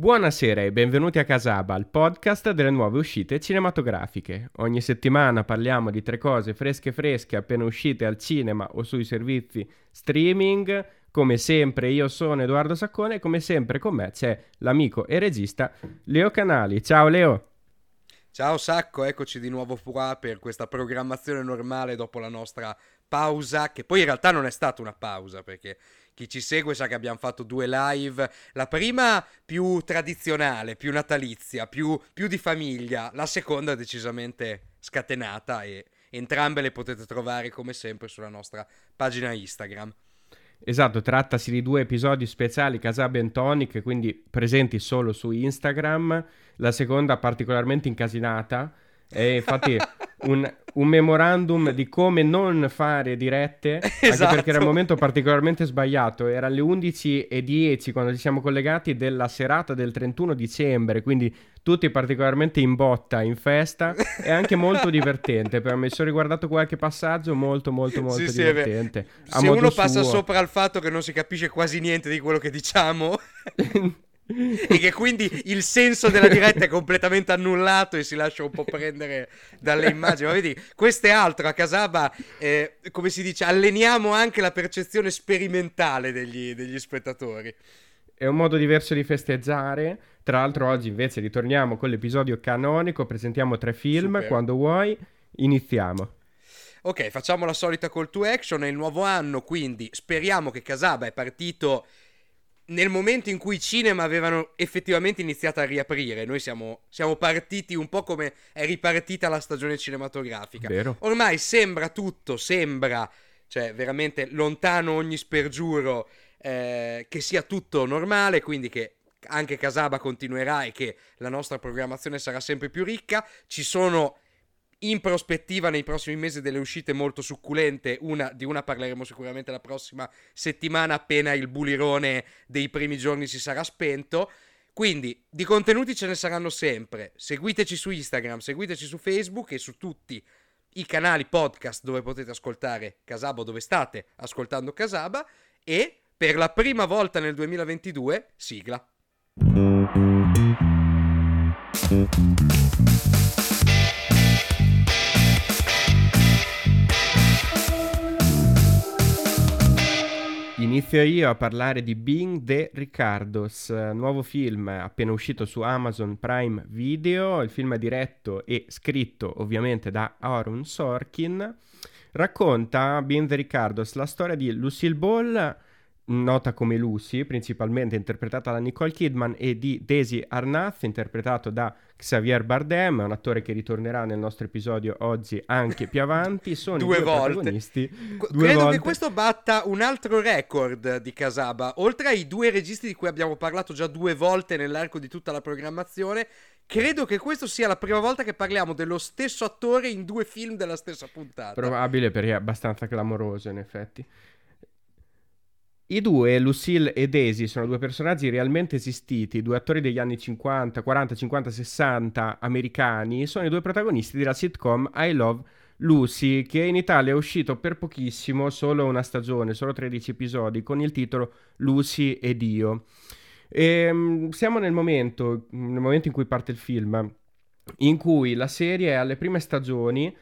Buonasera e benvenuti a Casaba, il podcast delle nuove uscite cinematografiche. Ogni settimana parliamo di tre cose fresche fresche appena uscite al cinema o sui servizi streaming. Come sempre io sono Edoardo Saccone e come sempre con me c'è l'amico e regista Leo Canali. Ciao Leo! Ciao Sacco, eccoci di nuovo qua per questa programmazione normale dopo la nostra pausa, che poi in realtà non è stata una pausa perché chi ci segue sa che abbiamo fatto due live. La prima più tradizionale, più natalizia, più, più di famiglia. La seconda decisamente scatenata e entrambe le potete trovare come sempre sulla nostra pagina Instagram. Esatto, trattasi di due episodi speciali Casab e Tonic, quindi presenti solo su Instagram. La seconda particolarmente incasinata. E infatti un, un, memorandum di come non fare dirette, esatto. anche perché era un momento particolarmente sbagliato. Erano le 11.10 quando ci siamo collegati della serata del 31 dicembre, quindi tutti particolarmente in botta, in festa, e anche molto divertente. Per me sono riguardato qualche passaggio molto molto molto sì, divertente. Sì, Se uno passa suo. sopra al fatto che non si capisce quasi niente di quello che diciamo... e che quindi il senso della diretta è completamente annullato e si lascia un po' prendere dalle immagini. Ma vedi, questo è altro. A Casaba, eh, come si dice, alleniamo anche la percezione sperimentale degli, degli spettatori. È un modo diverso di festeggiare. Tra l'altro, oggi invece ritorniamo con l'episodio canonico. Presentiamo tre film. Super. Quando vuoi, iniziamo. Ok, facciamo la solita call to action. È il nuovo anno, quindi speriamo che Casaba è partito nel momento in cui i cinema avevano effettivamente iniziato a riaprire, noi siamo, siamo, partiti un po' come è ripartita la stagione cinematografica. Vero. Ormai sembra tutto, sembra, cioè veramente lontano ogni spergiuro, eh, che sia tutto normale, quindi che anche Casaba continuerà e che la nostra programmazione sarà sempre più ricca. Ci sono in prospettiva nei prossimi mesi delle uscite molto succulente. Una, di una parleremo sicuramente la prossima settimana, appena il bulirone dei primi giorni si sarà spento. Quindi di contenuti ce ne saranno sempre. Seguiteci su Instagram, seguiteci su Facebook e su tutti i canali podcast dove potete ascoltare Casaba, dove state ascoltando Casaba. E per la prima volta nel 2022, sigla. Inizio io a parlare di Being the Ricardos, nuovo film appena uscito su Amazon Prime Video. Il film è diretto e scritto ovviamente da Aaron Sorkin. Racconta Being the Ricardos la storia di Lucille Ball nota come Lucy, principalmente interpretata da Nicole Kidman, e di Daisy Arnath, interpretato da Xavier Bardem, un attore che ritornerà nel nostro episodio oggi anche più avanti. Sono due, due volte. protagonisti. Due Credo volte. che questo batta un altro record di Casaba. Oltre ai due registi di cui abbiamo parlato già due volte nell'arco di tutta la programmazione, credo che questa sia la prima volta che parliamo dello stesso attore in due film della stessa puntata. Probabile perché è abbastanza clamoroso, in effetti. I due, Lucille e Daisy, sono due personaggi realmente esistiti, due attori degli anni 50, 40, 50, 60 americani, sono i due protagonisti della sitcom I Love Lucy, che in Italia è uscito per pochissimo, solo una stagione, solo 13 episodi, con il titolo Lucy ed io. E, ehm, siamo nel momento, nel momento in cui parte il film, in cui la serie è alle prime stagioni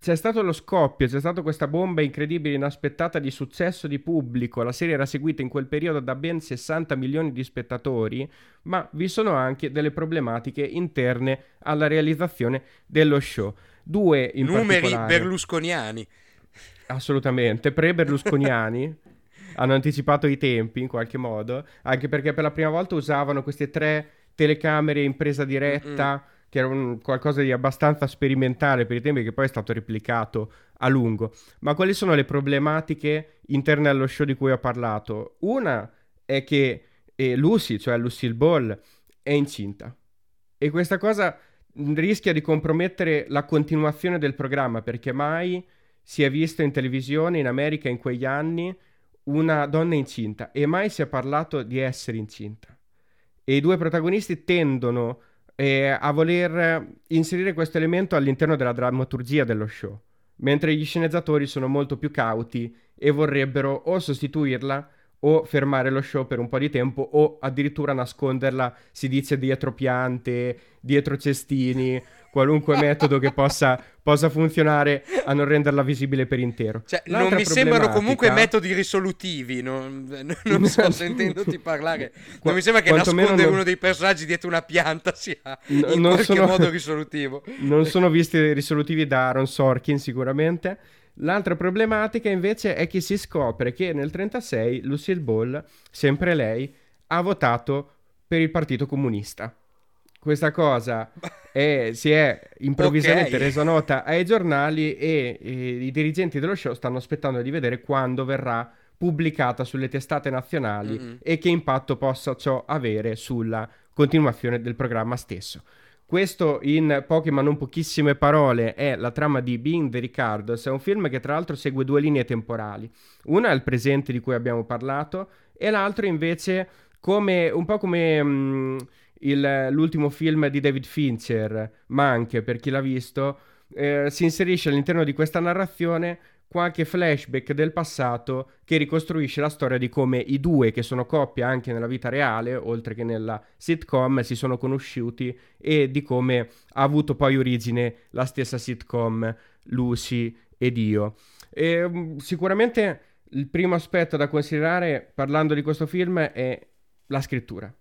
c'è stato lo scoppio, c'è stata questa bomba incredibile, inaspettata di successo di pubblico. La serie era seguita in quel periodo da ben 60 milioni di spettatori, ma vi sono anche delle problematiche interne alla realizzazione dello show. Due in Numeri berlusconiani. Assolutamente, pre-berlusconiani. hanno anticipato i tempi in qualche modo, anche perché per la prima volta usavano queste tre telecamere in presa diretta. Mm-mm che era un, qualcosa di abbastanza sperimentale per i tempi che poi è stato replicato a lungo. Ma quali sono le problematiche interne allo show di cui ho parlato? Una è che eh, Lucy, cioè Lucille Ball, è incinta. E questa cosa rischia di compromettere la continuazione del programma perché mai si è visto in televisione in America in quegli anni una donna incinta e mai si è parlato di essere incinta. E i due protagonisti tendono eh, a voler inserire questo elemento all'interno della drammaturgia dello show, mentre gli sceneggiatori sono molto più cauti e vorrebbero o sostituirla o fermare lo show per un po' di tempo o addirittura nasconderla, si dice dietro piante, dietro cestini, qualunque metodo che possa, possa, funzionare a non renderla visibile per intero. Cioè, non mi sembrano comunque metodi risolutivi, non, non sto sentendoti parlare. Non mi sembra che nascondere non... uno dei personaggi dietro una pianta sia in qualche sono... modo risolutivo. Non sono visti risolutivi da Aaron Sorkin sicuramente. L'altra problematica invece è che si scopre che nel 1936 Lucille Ball, sempre lei, ha votato per il Partito Comunista. Questa cosa è, si è improvvisamente okay. resa nota ai giornali e, e i dirigenti dello show stanno aspettando di vedere quando verrà pubblicata sulle testate nazionali mm-hmm. e che impatto possa ciò avere sulla continuazione del programma stesso. Questo in poche ma non pochissime parole è la trama di Being the Ricardos, è un film che tra l'altro segue due linee temporali. Una è il presente di cui abbiamo parlato e l'altro invece come, un po' come mh, mm, il, l'ultimo film di David Fincher, ma anche per chi l'ha visto, eh, si inserisce all'interno di questa narrazione qualche flashback del passato che ricostruisce la storia di come i due, che sono coppia anche nella vita reale, oltre che nella sitcom, si sono conosciuti e di come ha avuto poi origine la stessa sitcom Lucy ed io. E, mm, sicuramente il primo aspetto da considerare parlando di questo film è la scrittura.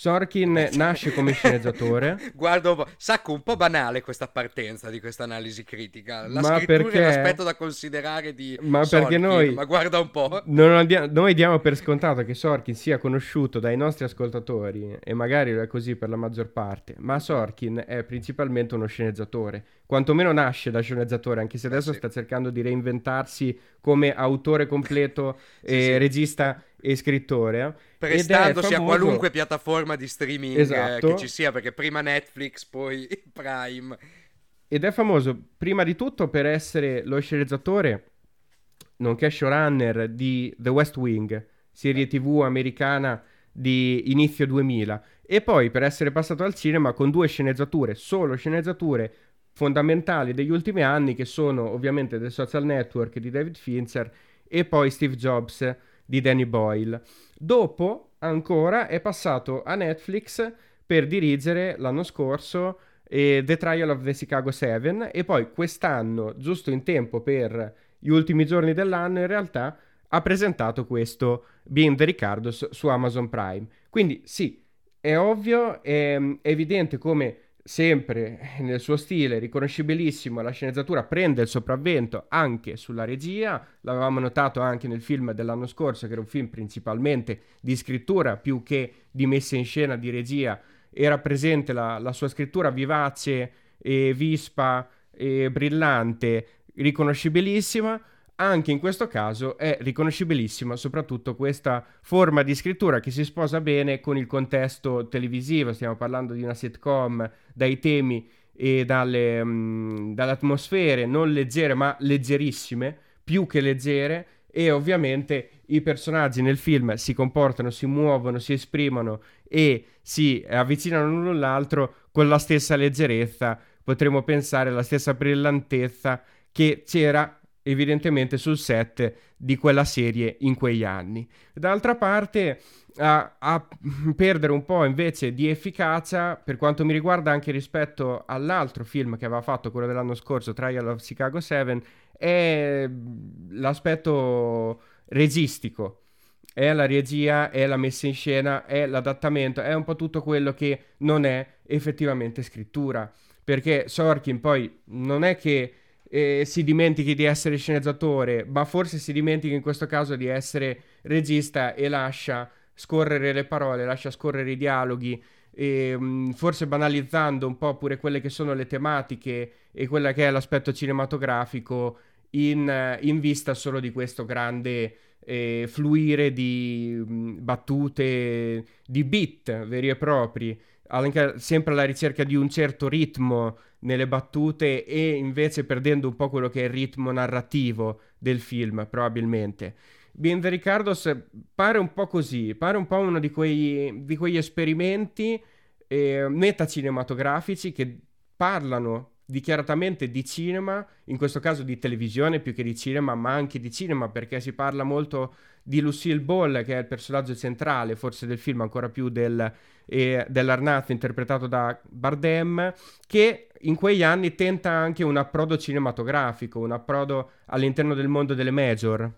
Sorkin nasce come sceneggiatore. Guarda un po', sacco un po' banale questa partenza di questa analisi critica. La ma scrittura perché... è l'aspetto da considerare di Ma Sorkin, perché noi ma guarda un po'. Andiamo, noi diamo per scontato che Sorkin sia conosciuto dai nostri ascoltatori e magari lo è così per la maggior parte, ma Sorkin è principalmente uno sceneggiatore. Quantomeno nasce da sceneggiatore, anche se adesso sì. sta cercando di reinventarsi come autore completo, sì, e sì. regista e scrittore. Prestandosi famoso... a qualunque piattaforma di streaming esatto. che ci sia, perché prima Netflix, poi Prime. Ed è famoso prima di tutto per essere lo sceneggiatore, nonché showrunner di The West Wing, serie tv americana di inizio 2000, e poi per essere passato al cinema con due sceneggiature, solo sceneggiature fondamentali degli ultimi anni, che sono ovviamente The Social Network di David Fincher e poi Steve Jobs di Danny Boyle. Dopo, ancora, è passato a Netflix per dirigere l'anno scorso eh, The Trial of the Chicago 7 e poi quest'anno, giusto in tempo per gli ultimi giorni dell'anno, in realtà ha presentato questo Being the Ricardos su Amazon Prime. Quindi sì, è ovvio, è, è evidente come sempre nel suo stile riconoscibilissimo, la sceneggiatura prende il sopravvento anche sulla regia, l'avevamo notato anche nel film dell'anno scorso, che era un film principalmente di scrittura più che di messa in scena di regia, era presente la, la sua scrittura vivace e vispa e brillante, riconoscibilissima anche in questo caso è riconoscibilissima soprattutto questa forma di scrittura che si sposa bene con il contesto televisivo, stiamo parlando di una sitcom dai temi e dalle, um, dalle atmosfere non leggere ma leggerissime, più che leggere. E ovviamente i personaggi nel film si comportano, si muovono, si esprimono e si avvicinano l'uno all'altro con la stessa leggerezza, potremmo pensare la stessa brillantezza che c'era evidentemente sul set di quella serie in quegli anni. D'altra parte, a, a, perdere un po' invece di efficacia, per quanto mi riguarda anche rispetto all'altro film che aveva fatto, quello dell'anno scorso, Trial of Chicago 7, è l'aspetto registico. È la regia, è la messa in scena, è l'adattamento, è un po' tutto quello che non è effettivamente scrittura. Perché Sorkin poi non è che eh, si dimentichi di essere sceneggiatore, ma forse si dimentichi in questo caso di essere regista e lascia scorrere le parole, lascia scorrere i dialoghi, e, mh, mm, forse banalizzando un po' pure quelle che sono le tematiche e quella che è l'aspetto cinematografico in, in vista solo di questo grande eh, fluire di mh, battute, di beat veri e propri, anche sempre alla ricerca di un certo ritmo nelle battute e invece perdendo un po' quello che è il ritmo narrativo del film, probabilmente. Being the Ricardos pare un po' così, pare un po' uno di, quei, di quegli esperimenti eh, metacinematografici che parlano dichiaratamente di cinema, in questo caso di televisione più che di cinema, ma anche di cinema perché si parla molto di Lucille Ball, che è il personaggio centrale, forse del film ancora più del, eh, dell'Arnaz interpretato da Bardem, che in quegli anni tenta anche un approdo cinematografico, un approdo all'interno del mondo delle major.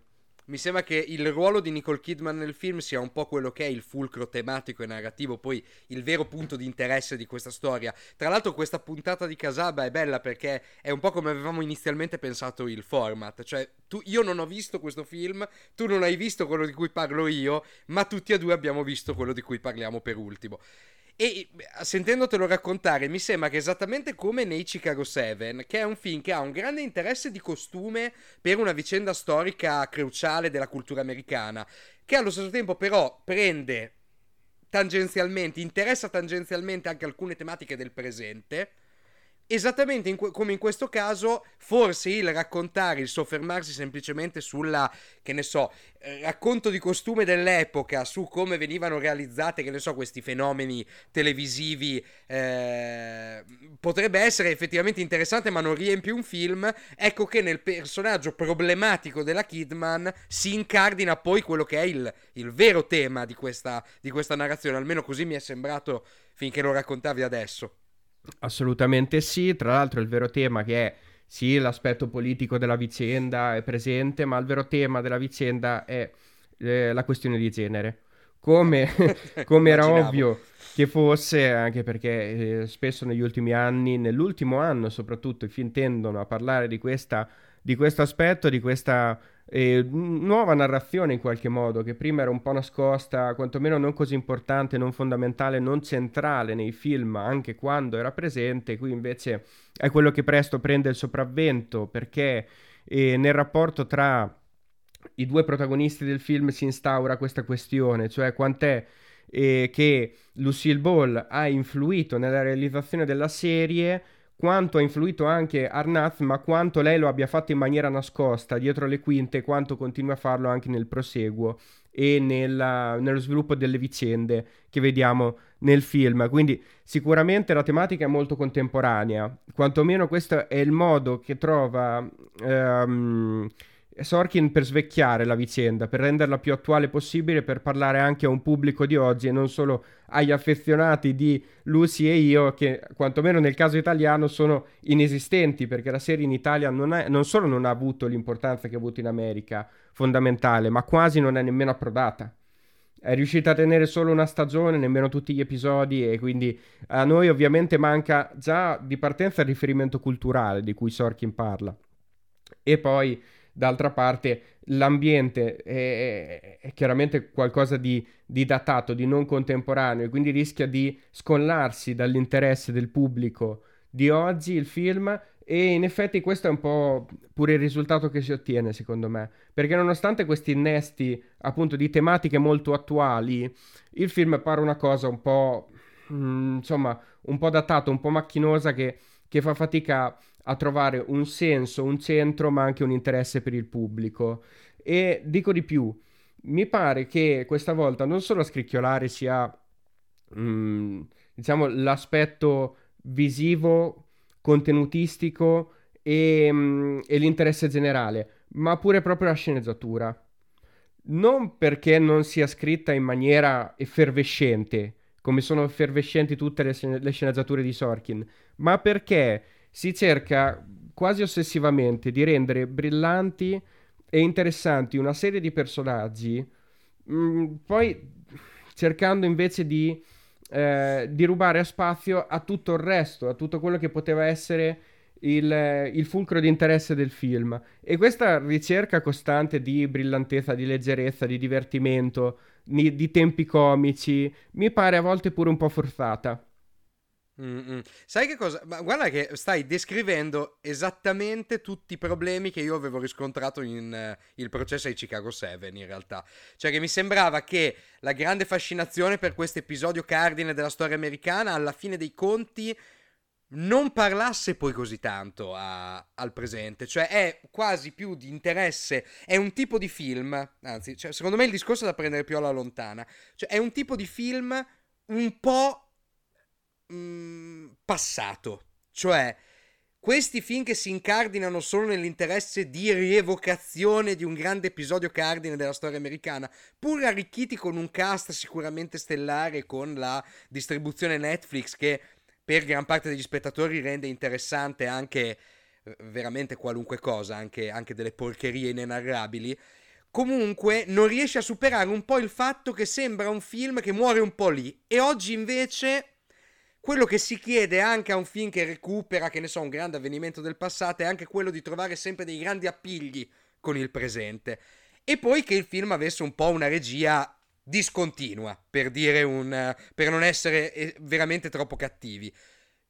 Mi sembra che il ruolo di Nicole Kidman nel film sia un po' quello che è il fulcro tematico e narrativo, poi il vero punto di interesse di questa storia. Tra l'altro questa puntata di Casaba è bella perché è un po' come avevamo inizialmente pensato il format, cioè tu, io non ho visto questo film, tu non hai visto quello di cui parlo io, ma tutti e due abbiamo visto quello di cui parliamo per ultimo. E sentendotelo raccontare, mi sembra che esattamente come nei Chicago 7, che è un film che ha un grande interesse di costume per una vicenda storica cruciale della cultura americana, che allo stesso tempo però prende tangenzialmente, interessa tangenzialmente anche alcune tematiche del presente esattamente in que- come in questo caso, forse il raccontare, il soffermarsi semplicemente sulla, che ne so, eh, racconto di costume dell'epoca, su come venivano realizzate, che ne so, questi fenomeni televisivi, eh, potrebbe essere effettivamente interessante, ma non riempie un film. Ecco che nel personaggio problematico della Kidman si incardina poi quello che è il, il vero tema di questa, di questa narrazione, almeno così mi è sembrato finché lo raccontavi adesso. Assolutamente sì, tra l'altro il vero tema che è sì, l'aspetto politico della vicenda è presente, ma il vero tema della vicenda è eh, la questione di genere. Come, come era ovvio che fosse, anche perché eh, spesso negli ultimi anni, nell'ultimo anno soprattutto, i film tendono a parlare di, questa, di questo aspetto, di questa eh, nuova narrazione in qualche modo, che prima era un po' nascosta, quantomeno non così importante, non fondamentale, non centrale nei film, anche quando era presente, qui invece è quello che presto prende il sopravvento, perché eh, nel rapporto tra i due protagonisti del film si instaura questa questione, cioè quant'è eh, che Lucille Ball ha influito nella realizzazione della serie quanto ha influito anche Arnaz, ma quanto lei lo abbia fatto in maniera nascosta, dietro le quinte, quanto continua a farlo anche nel proseguo e nella, nello sviluppo delle vicende che vediamo nel film. Quindi sicuramente la tematica è molto contemporanea, quantomeno questo è il modo che trova... Um, Sorkin per svecchiare la vicenda, per renderla più attuale possibile, per parlare anche a un pubblico di oggi e non solo agli affezionati di Lucy e io, che quantomeno nel caso italiano sono inesistenti, perché la serie in Italia non, è, non solo non ha avuto l'importanza che ha avuto in America, fondamentale, ma quasi non è nemmeno approdata. È riuscita a tenere solo una stagione, nemmeno tutti gli episodi, e quindi a noi ovviamente manca già di partenza il riferimento culturale di cui Sorkin parla. E poi D'altra parte l'ambiente è, è chiaramente qualcosa di, di, datato, di non contemporaneo e quindi rischia di scollarsi dall'interesse del pubblico di oggi il film e in effetti questo è un po' pure il risultato che si ottiene secondo me. Perché nonostante questi innesti appunto di tematiche molto attuali il film pare una cosa un po' mh, mm, insomma un po' datato, un po' macchinosa che, che fa fatica a trovare un senso, un centro, ma anche un interesse per il pubblico. E dico di più, mi pare che questa volta non solo a scricchiolare sia, mm, diciamo, l'aspetto visivo, contenutistico e, mm, e l'interesse generale, ma pure proprio la sceneggiatura. Non perché non sia scritta in maniera effervescente, come sono effervescenti tutte le, scen- le sceneggiature di Sorkin, ma perché si cerca quasi ossessivamente di rendere brillanti e interessanti una serie di personaggi, mh, mm, poi cercando invece di, eh, di, rubare spazio a tutto il resto, a tutto quello che poteva essere il, il, fulcro di interesse del film. E questa ricerca costante di brillantezza, di leggerezza, di divertimento, di, di tempi comici, mi pare a volte pure un po' forzata. Mm-mm. Sai che cosa? Ma guarda che stai descrivendo esattamente tutti i problemi che io avevo riscontrato in uh, il processo ai Chicago 7 in realtà. Cioè che mi sembrava che la grande fascinazione per questo episodio cardine della storia americana alla fine dei conti non parlasse poi così tanto a, al presente, cioè è quasi più di interesse, è un tipo di film, anzi, cioè, secondo me il discorso è da prendere più alla lontana, cioè è un tipo di film un po' mm, passato. Cioè, questi film che si incardinano solo nell'interesse di rievocazione di un grande episodio cardine della storia americana, pur arricchiti con un cast sicuramente stellare, con la distribuzione Netflix che per gran parte degli spettatori rende interessante anche eh, veramente qualunque cosa, anche, anche delle porcherie inenarrabili. Comunque non riesce a superare un po' il fatto che sembra un film che muore un po' lì. E oggi invece quello che si chiede anche a un film che recupera, che ne so, un grande avvenimento del passato, è anche quello di trovare sempre dei grandi appigli con il presente. E poi che il film avesse un po' una regia discontinua, per un... per non essere eh, veramente troppo cattivi.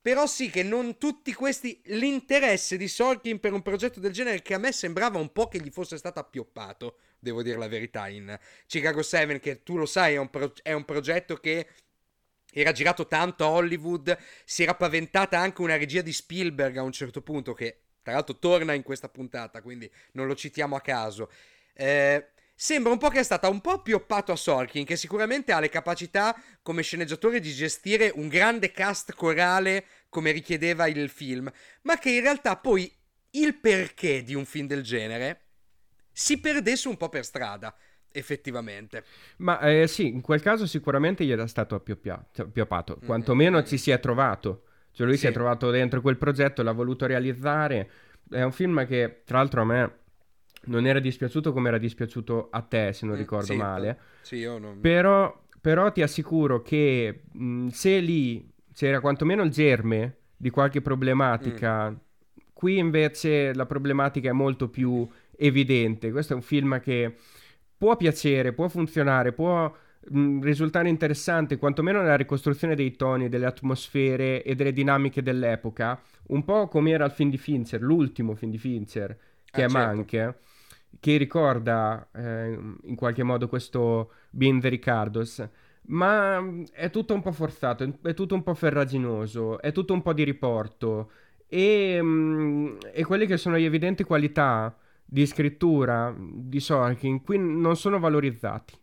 Però sì che non tutti questi... L'interesse di Sorkin per un progetto del genere che a me sembrava un po' che gli fosse stato appioppato, devo dire la verità, in Chicago 7, che tu lo sai è un, pro... è un progetto che era girato tanto a Hollywood, si era paventata anche una regia di Spielberg a un certo punto, che tra l'altro torna in questa puntata, quindi non lo citiamo a caso. Eh, sembra un po' che è stata un po' pioppato a Sorkin, che sicuramente ha le capacità come sceneggiatore di gestire un grande cast corale come richiedeva il film, ma che in realtà poi il perché di un film del genere si perdesse un po' per strada effettivamente. Ma eh, sì, in quel caso sicuramente gli era stato appioppiato, cioè, appioppato, mm-hmm. quantomeno ci si è trovato. Cioè lui sì. si è trovato dentro quel progetto, l'ha voluto realizzare. È un film che, tra l'altro, a me non era dispiaciuto come era dispiaciuto a te, se non mm, ricordo sì, male. Sì, io non... Però, però ti assicuro che mh, se lì c'era quantomeno il germe di qualche problematica, mm. qui invece la problematica è molto più evidente. Questo è un film che può piacere, può funzionare, può mh, mm, risultare interessante, quantomeno nella ricostruzione dei toni, delle atmosfere e delle dinamiche dell'epoca, un po' come era il film di Fincher, l'ultimo film di Fincher, che ah, è certo. Manche, che ricorda eh, in qualche modo questo Bean the Ricardos. Ma mm, è tutto un po' forzato, è tutto un po' ferraginoso, è tutto un po' di riporto. E, mm, e quelle che sono le evidenti qualità di scrittura di Sorkin qui non sono valorizzati,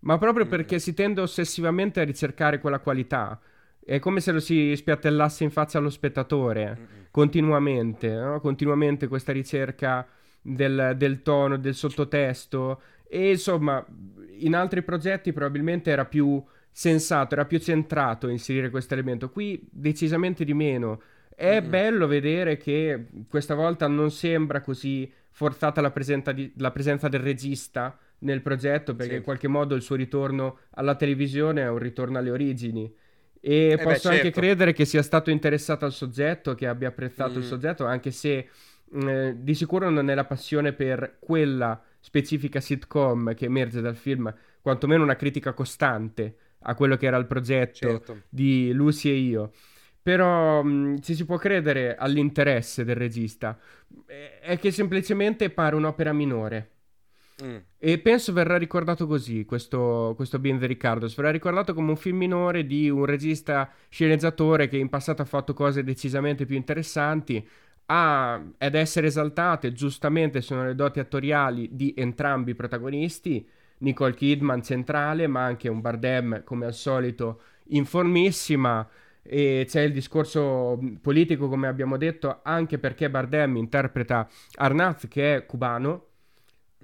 ma proprio perché si tende ossessivamente a ricercare quella qualità. È come se lo si spiattellasse in faccia allo spettatore continuamente, no? continuamente questa ricerca del, del tono, del sottotesto. E insomma, in altri progetti probabilmente era più sensato, era più centrato inserire questo elemento. Qui decisamente di meno. È mm-hmm. bello vedere che questa volta non sembra così forzata la, di, la presenza del regista nel progetto perché sì. in qualche modo il suo ritorno alla televisione è un ritorno alle origini. E eh posso beh, anche certo. credere che sia stato interessato al soggetto, che abbia apprezzato mm. il soggetto, anche se mm, eh, di sicuro non è la passione per quella specifica sitcom che emerge dal film, quantomeno una critica costante a quello che era il progetto certo. di Lucy e io. Però mh, mm, ci si può credere all'interesse del regista. È che semplicemente pare un'opera minore. Mm. E penso verrà ricordato così questo, questo Bean the Ricardos. Verrà ricordato come un film minore di un regista sceneggiatore che in passato ha fatto cose decisamente più interessanti. Ha, ed essere esaltate, giustamente sono le doti attoriali di entrambi i protagonisti. Nicole Kidman centrale, ma anche un Bardem come al solito informissima e c'è il discorso politico, come abbiamo detto, anche perché Bardem interpreta Arnaz, che è cubano,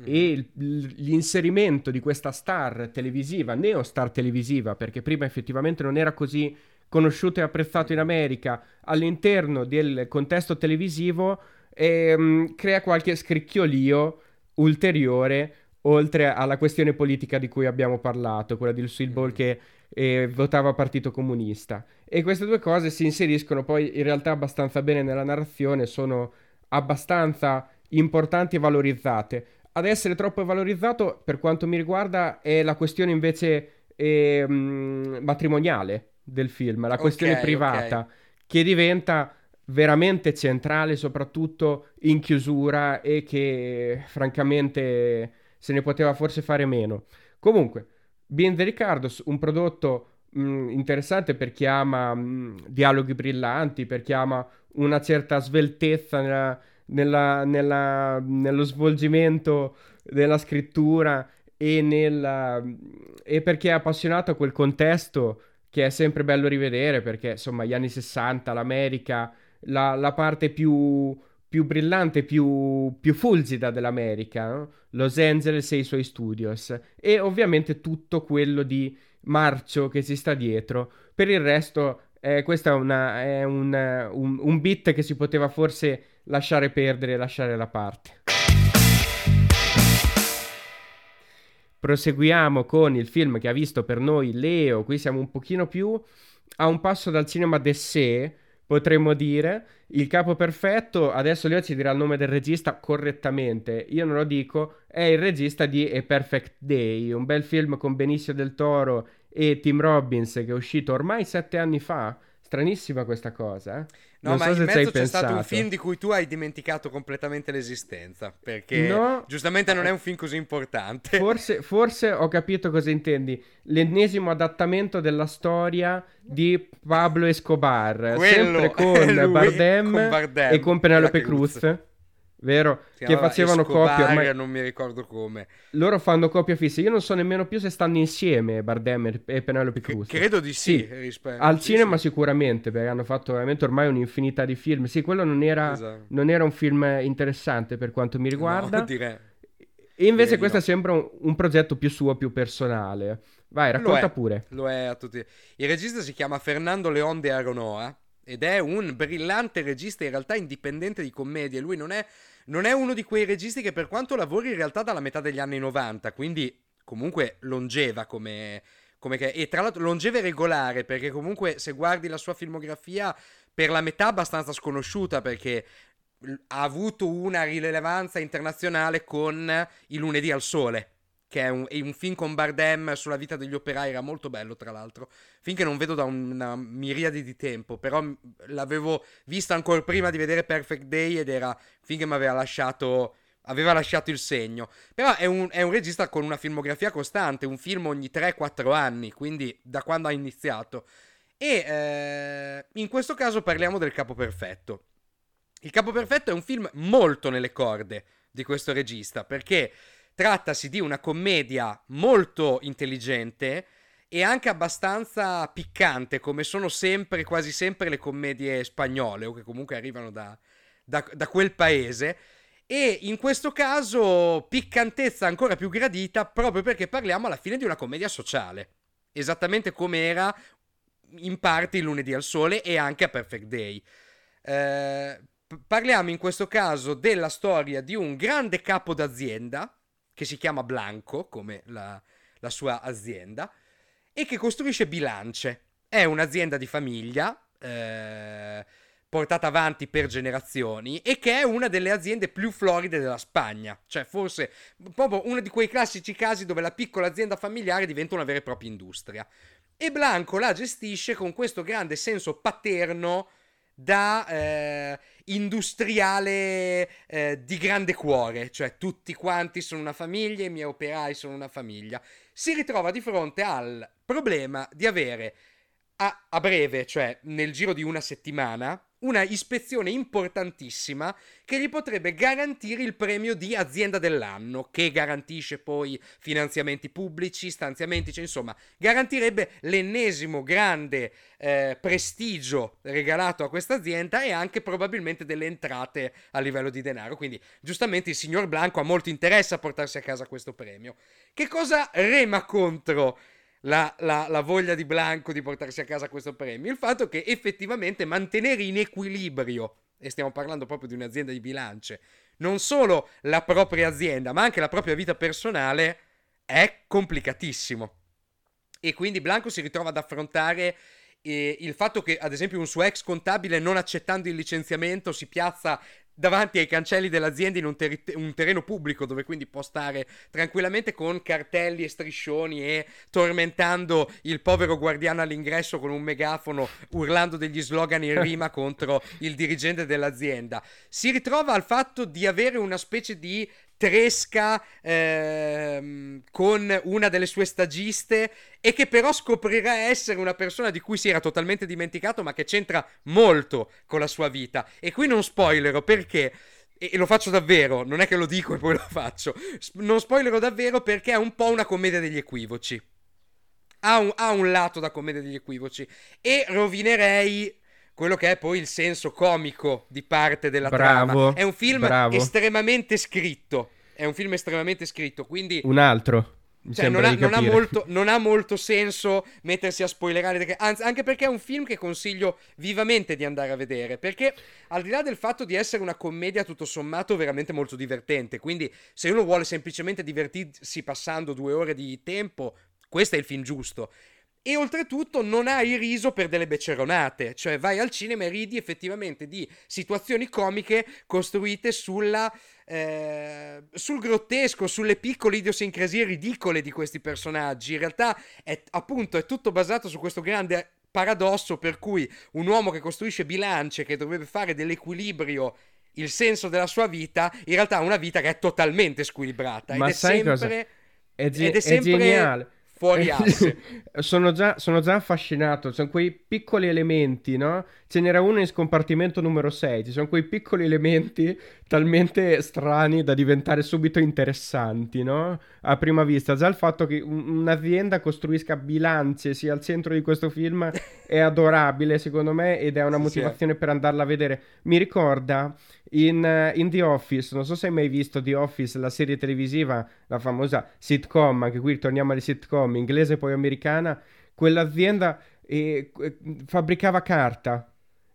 mm. e l'inserimento di questa star televisiva, neo star televisiva, perché prima effettivamente non era così conosciuto e apprezzato in America, all'interno del contesto televisivo, ehm, crea qualche scricchiolio ulteriore oltre alla questione politica di cui abbiamo parlato, quella del Sweet Ball mm. che eh, votava Partito Comunista. E queste due cose si inseriscono poi in realtà abbastanza bene nella narrazione, sono abbastanza importanti e valorizzate. Ad essere troppo valorizzato, per quanto mi riguarda, è la questione invece eh, matrimoniale del film, la questione okay, privata, okay. che diventa veramente centrale, soprattutto in chiusura e che francamente se ne poteva forse fare meno. Comunque, Being the Ricardos, un prodotto mh, mm, interessante per chi ama mh, mm, dialoghi brillanti, per chi ama una certa sveltezza nella, nella, nella, nello svolgimento della scrittura e, nella, e per chi è appassionato a quel contesto che è sempre bello rivedere perché insomma gli anni 60, l'America la, la parte più, più, brillante, più, più fulgida dell'America, no? Los Angeles e i suoi studios, e ovviamente tutto quello di marcio che si sta dietro. Per il resto, eh, questo è, una, è un, un, un bit che si poteva forse lasciare perdere, lasciare da parte. Proseguiamo con il film che ha visto per noi Leo, qui siamo un pochino più a un passo dal cinema d'essè, potremmo dire. Il capo perfetto, adesso Leo ci dirà il nome del regista correttamente, io non lo dico, è il regista di A Perfect Day, un bel film con Benicio del Toro e Tim Robbins che è uscito ormai sette anni fa. Stranissima questa cosa, eh? No, non ma so in mezzo c'è pensato. stato un film di cui tu hai dimenticato completamente l'esistenza. Perché no, giustamente non è un film così importante. Forse, forse ho capito cosa intendi. L'ennesimo adattamento della storia di Pablo Escobar. Quello sempre con, Bardem, con Bardem e con Penelope Cruz. Cruz vero? che facevano Escobar, coppia. Ormai... non mi ricordo come. Loro fanno coppia fissa. Io non so nemmeno più se stanno insieme Bardem e Penelope Cruz. C- credo di sì. sì. Rispe- Al sì, cinema sì. sicuramente, perché hanno fatto veramente ormai un'infinità di film. Sì, quello non era, esatto. non era un film interessante per quanto mi riguarda. No, direi. E invece direi questo no. sembra un, un, progetto più suo, più personale. Vai, racconta lo pure. Lo è a tutti. Il regista si chiama Fernando Leon de Aronoa ed è un brillante regista in realtà indipendente di commedie. Lui non è non è uno di quei registi che per quanto lavori in realtà dalla metà degli anni 90, quindi comunque longeva come, come che, e tra l'altro longeva e regolare, perché comunque se guardi la sua filmografia per la metà abbastanza sconosciuta, perché ha avuto una rilevanza internazionale con I lunedì al sole che è un, è un, film con Bardem sulla vita degli operai, era molto bello tra l'altro, film che non vedo da una miriade di tempo, però l'avevo visto ancora prima di vedere Perfect Day ed era un film che mi aveva lasciato, aveva lasciato il segno, però è un, è un regista con una filmografia costante, un film ogni 3-4 anni, quindi da quando ha iniziato, e eh, in questo caso parliamo del Capo Perfetto. Il Capo Perfetto è un film molto nelle corde di questo regista, perché Trattasi di una commedia molto intelligente e anche abbastanza piccante, come sono sempre, quasi sempre le commedie spagnole, o che comunque arrivano da, da, da quel paese. E in questo caso piccantezza ancora più gradita proprio perché parliamo alla fine di una commedia sociale. Esattamente come era in parte il lunedì al sole e anche a Perfect Day. Eh, parliamo in questo caso della storia di un grande capo d'azienda che si chiama Blanco, come la, la sua azienda, e che costruisce bilance. È un'azienda di famiglia, eh, portata avanti per generazioni e che è una delle aziende più floride della Spagna, cioè forse proprio uno di quei classici casi dove la piccola azienda familiare diventa una vera e propria industria. E Blanco la gestisce con questo grande senso paterno da eh, industriale eh, di grande cuore, cioè tutti quanti sono una famiglia, i miei operai sono una famiglia, si ritrova di fronte al problema di avere a, a breve, cioè nel giro di una settimana, una ispezione importantissima che gli potrebbe garantire il premio di azienda dell'anno, che garantisce poi finanziamenti pubblici, stanziamenti, cioè insomma, garantirebbe l'ennesimo grande eh, prestigio regalato a questa azienda e anche probabilmente delle entrate a livello di denaro. Quindi, giustamente, il signor Blanco ha molto interesse a portarsi a casa questo premio. Che cosa rema contro? La, la, la, voglia di Blanco di portarsi a casa questo premio, il fatto che effettivamente mantenere in equilibrio, e stiamo parlando proprio di un'azienda di bilance, non solo la propria azienda, ma anche la propria vita personale, è complicatissimo. E quindi Blanco si ritrova ad affrontare eh, il fatto che, ad esempio, un suo ex contabile, non accettando il licenziamento, si piazza davanti ai cancelli dell'azienda in un, ter- un, terreno pubblico dove quindi può stare tranquillamente con cartelli e striscioni e tormentando il povero guardiano all'ingresso con un megafono urlando degli slogan in rima contro il dirigente dell'azienda. Si ritrova al fatto di avere una specie di tresca ehm, con una delle sue stagiste e che però scoprirà essere una persona di cui si era totalmente dimenticato ma che c'entra molto con la sua vita. E qui non spoilerò perché e lo faccio davvero, non è che lo dico e poi lo faccio. Non spoilerò davvero perché è un po' una commedia degli equivoci. Ha un, ha un lato da commedia degli equivoci. E rovinerei quello che è poi il senso comico di parte della Bravo, trama. È un film bravo. estremamente scritto. È un film estremamente scritto, quindi Un altro. Cioè, non, ha, non ha molto, non ha molto senso mettersi a spoilerare, perché- anzi, anche perché è un film che consiglio vivamente di andare a vedere. Perché al di là del fatto di essere una commedia tutto sommato veramente molto divertente, quindi se uno vuole semplicemente divertirsi passando due ore di tempo, questo è il film giusto. E oltretutto non hai riso per delle beceronate, cioè vai al cinema e ridi effettivamente di situazioni comiche costruite sulla, eh, sul grottesco, sulle piccole idiosincrasie ridicole di questi personaggi. In realtà è appunto è tutto basato su questo grande paradosso per cui un uomo che costruisce bilance, che dovrebbe fare dell'equilibrio il senso della sua vita, in realtà ha una vita che è totalmente squilibrata Ma ed è sempre, cosa? È, ge- ed è è sempre geniale. Fuori asse. sono, già, sono già affascinato. Sono quei piccoli elementi, no? Ce n'era uno in scompartimento numero 6. Ci sono quei piccoli elementi talmente strani da diventare subito interessanti, no? A prima vista. Già il fatto che un- un'azienda costruisca bilance sia al centro di questo film è adorabile, secondo me, ed è una Sì, sì. motivazione per andarla a vedere. Mi ricorda in, eh, in The Office, non so se hai mai visto The Office, la serie televisiva, la famosa sitcom, anche qui torniamo alle sitcom, inglese poi americana, quell'azienda eh, fabbricava carta.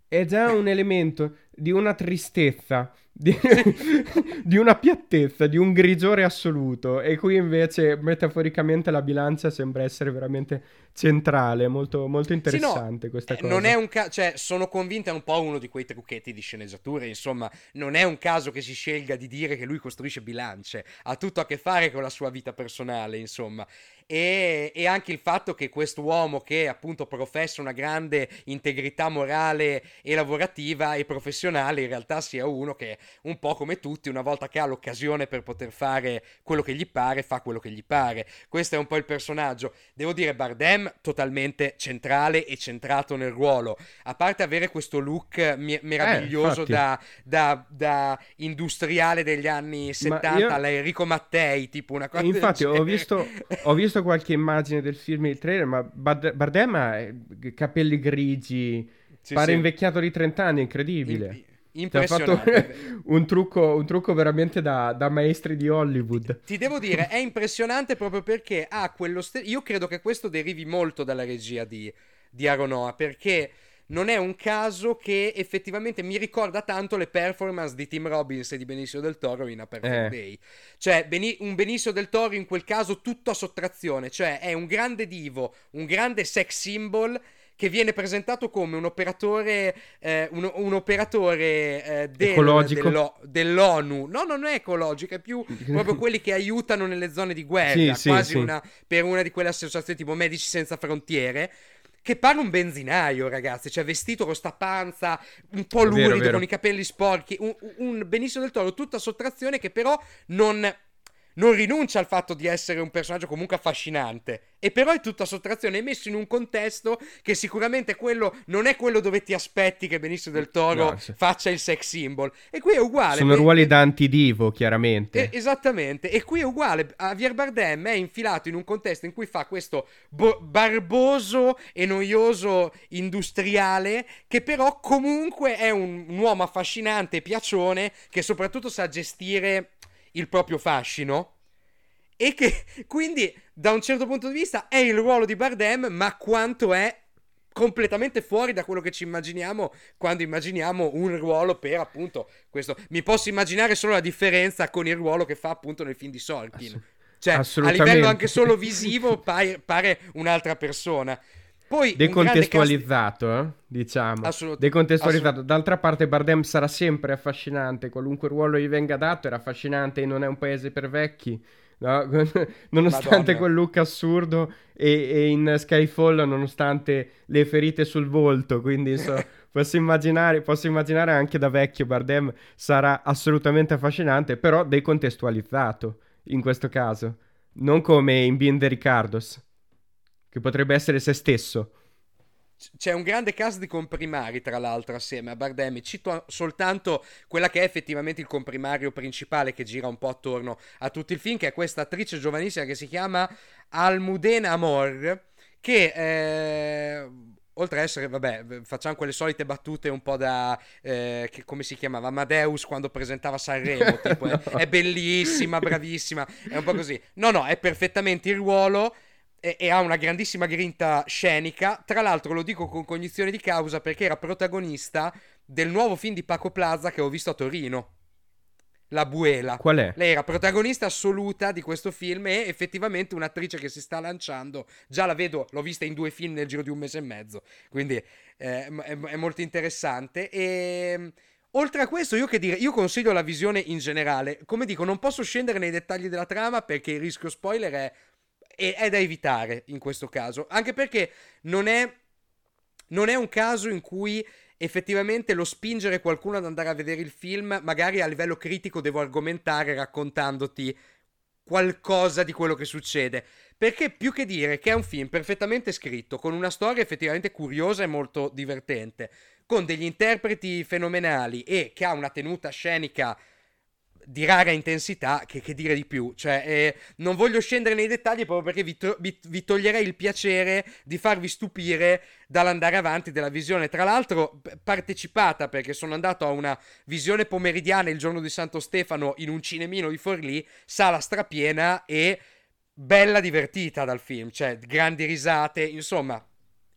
È già un elemento di una tristezza, di, di una piattezza, di un grigiore assoluto. E qui invece, metaforicamente, la bilancia sembra essere veramente centrale, molto, molto interessante questa Eh, cosa. Non è un caso, cioè, sono convinto è un po' uno di quei trucchetti di sceneggiatura. Insomma, non è un caso che si scelga di dire che lui costruisce bilance, ha tutto a che fare con la sua vita personale, insomma. E, e anche il fatto che quest'uomo che appunto professa una grande integrità morale e lavorativa e professionale in realtà sia uno che un po' come tutti una volta che ha l'occasione per poter fare quello che gli pare fa quello che gli pare questo è un po' il personaggio devo dire Bardem totalmente centrale e centrato nel ruolo a parte avere questo look mi- meraviglioso infatti. da, da- da industriale degli anni 70 io- alla Enrico Mattei tipo una cosa del Infatti, ho visto, ho visto qualche immagine del film e il trailer, ma Bard- Bardem ha eh, capelli grigi, Sì, pare sì. invecchiato di 30 anni, incredibile. Fatto impressionante un trucco, un trucco veramente da, da maestri di Hollywood. Ti devo dire, è impressionante proprio perché ha quello stesso. Io credo che questo derivi molto dalla regia di, di Aronoa, perché non è un caso che effettivamente mi ricorda tanto le performance di Tim Robbins e di Benicio del Toro in A Perfect Eh. Day. Cioè, Beni- un Benicio del Toro in quel caso tutto a sottrazione, cioè è un grande divo, un grande sex symbol che viene presentato come un operatore, eh, un, un operatore eh, del- dello- dell'ONU. No, non è ecologico, è più proprio quelli che aiutano nelle zone di guerra, Sì, quasi sì. Una, per una di quelle associazioni tipo Medici Senza Frontiere. Che pare un benzinaio, ragazzi, cioè vestito con sta panza, un po' È vero, lurido, vero. con i capelli sporchi, un, un Benissimo del Toro, tutta sottrazione che però non, non rinuncia al fatto di essere un personaggio comunque affascinante. E però è tutta sottrazione, è messo in un contesto che sicuramente quello non è quello dove ti aspetti che Benissimo del Toro No, sì. faccia il sex symbol. E qui è uguale. Sono Be- ruoli da antidivo, chiaramente. eh, esattamente, e qui è uguale. Javier Bardem è infilato in un contesto in cui fa questo bo- barboso e noioso industriale, che però comunque è un, un uomo affascinante e piacione, che soprattutto sa gestire il proprio fascino. E che quindi, da un certo punto di vista, è il ruolo di Bardem, ma quanto è completamente fuori da quello che ci immaginiamo quando immaginiamo un ruolo per appunto questo. Mi posso immaginare solo la differenza con il ruolo che fa appunto nel film di Sorkin. Cioè, a livello anche solo visivo pare, pare un'altra persona. Poi Decontestualizzato, eh, diciamo. Assolut- Decontestualizzato. D'altra parte, Bardem sarà sempre affascinante. Qualunque ruolo gli venga dato era affascinante e non è un paese per vecchi. no? nonostante Madonna. quel look assurdo e, e in Skyfall, nonostante le ferite sul volto. Quindi so- posso, immaginare, posso immaginare anche da vecchio Bardem sarà assolutamente affascinante, però decontestualizzato in questo caso. Non come in the Ricardos, che potrebbe essere se stesso. C'è un grande cast di comprimari, tra l'altro, assieme a Bardem. Cito soltanto quella che è effettivamente il comprimario principale che gira un po' attorno a tutto il film, che è questa attrice giovanissima che si chiama Almudena Amor, che eh, oltre ad essere, vabbè, facciamo quelle solite battute un po' da, eh, che, come si chiamava, Amadeus quando presentava Sanremo, tipo, no. è, è, bellissima, bravissima, è un po' così. No, no, è perfettamente il ruolo e, e, ha una grandissima grinta scenica. Tra l'altro lo dico con cognizione di causa perché era protagonista del nuovo film di Paco Plaza che ho visto a Torino la Buela. Qual è? Lei era protagonista assoluta di questo film e effettivamente un'attrice che si sta lanciando. Già la vedo, l'ho vista in due film nel giro di un mese e mezzo, quindi eh, è, è, molto interessante. E oltre a questo, io che dire, io consiglio la visione in generale. Come dico, non posso scendere nei dettagli della trama perché il rischio spoiler è, è, da evitare in questo caso. Anche perché non è, non è un caso in cui effettivamente lo spingere qualcuno ad andare a vedere il film, magari a livello critico devo argomentare raccontandoti qualcosa di quello che succede. Perché più che dire che è un film perfettamente scritto, con una storia effettivamente curiosa e molto divertente, con degli interpreti fenomenali e che ha una tenuta scenica di rara intensità, che, che dire di più. Cioè, eh, non voglio scendere nei dettagli proprio perché vi, to- vi, vi, toglierei il piacere di farvi stupire dall'andare avanti della visione. Tra l'altro, partecipata perché sono andato a una visione pomeridiana il giorno di Santo Stefano in un cinemino di Forlì, sala strapiena e bella divertita dal film. Cioè, grandi risate, insomma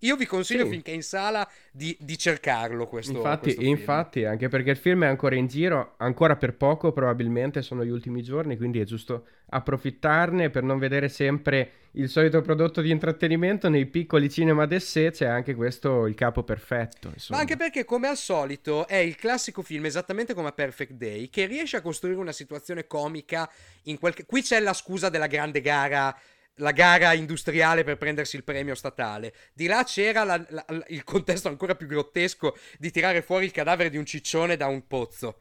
io vi consiglio sì. finché è in sala di, di cercarlo questo, infatti, questo infatti, anche perché il film è ancora in giro, ancora per poco probabilmente, sono gli ultimi giorni, quindi è giusto approfittarne per non vedere sempre il solito prodotto di intrattenimento nei piccoli cinema d'essè, c'è anche questo il capo perfetto. Insomma. Ma anche perché come al solito è il classico film, esattamente come a Perfect Day, che riesce a costruire una situazione comica in qualche... Qui c'è la scusa della grande gara la gara industriale per prendersi il premio statale. Di là c'era la, la, il contesto ancora più grottesco di tirare fuori il cadavere di un ciccione da un pozzo.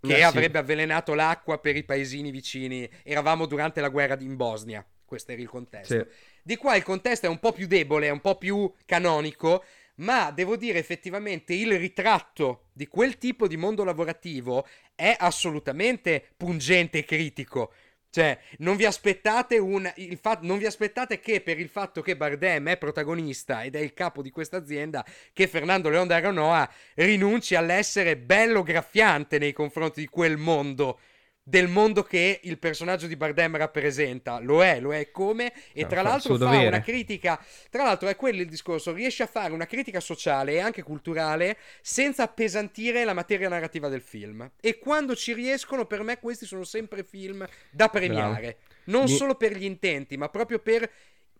Che eh, avrebbe sì. avvelenato l'acqua per i paesini vicini. Eravamo durante la guerra in Bosnia. Questo era il contesto. Sì. Di qua il contesto è un po' più debole, è un po' più canonico. Ma devo dire effettivamente il ritratto di quel tipo di mondo lavorativo è assolutamente pungente e critico cioè, non vi aspettate un, il fa- non vi aspettate che per il fatto che Bardem è protagonista ed è il capo di questa azienda, che Fernando Leon d'Aronoa rinunci all'essere bello graffiante nei confronti di quel mondo del mondo che il personaggio di Bardem rappresenta. Lo è, lo è come e no, tra l'altro fa dovere. una critica, tra l'altro è quello il discorso, riesce a fare una critica sociale e anche culturale senza appesantire la materia narrativa del film. E quando ci riescono, per me questi sono sempre film da premiare, Bravo. non Mi... solo per gli intenti, ma proprio per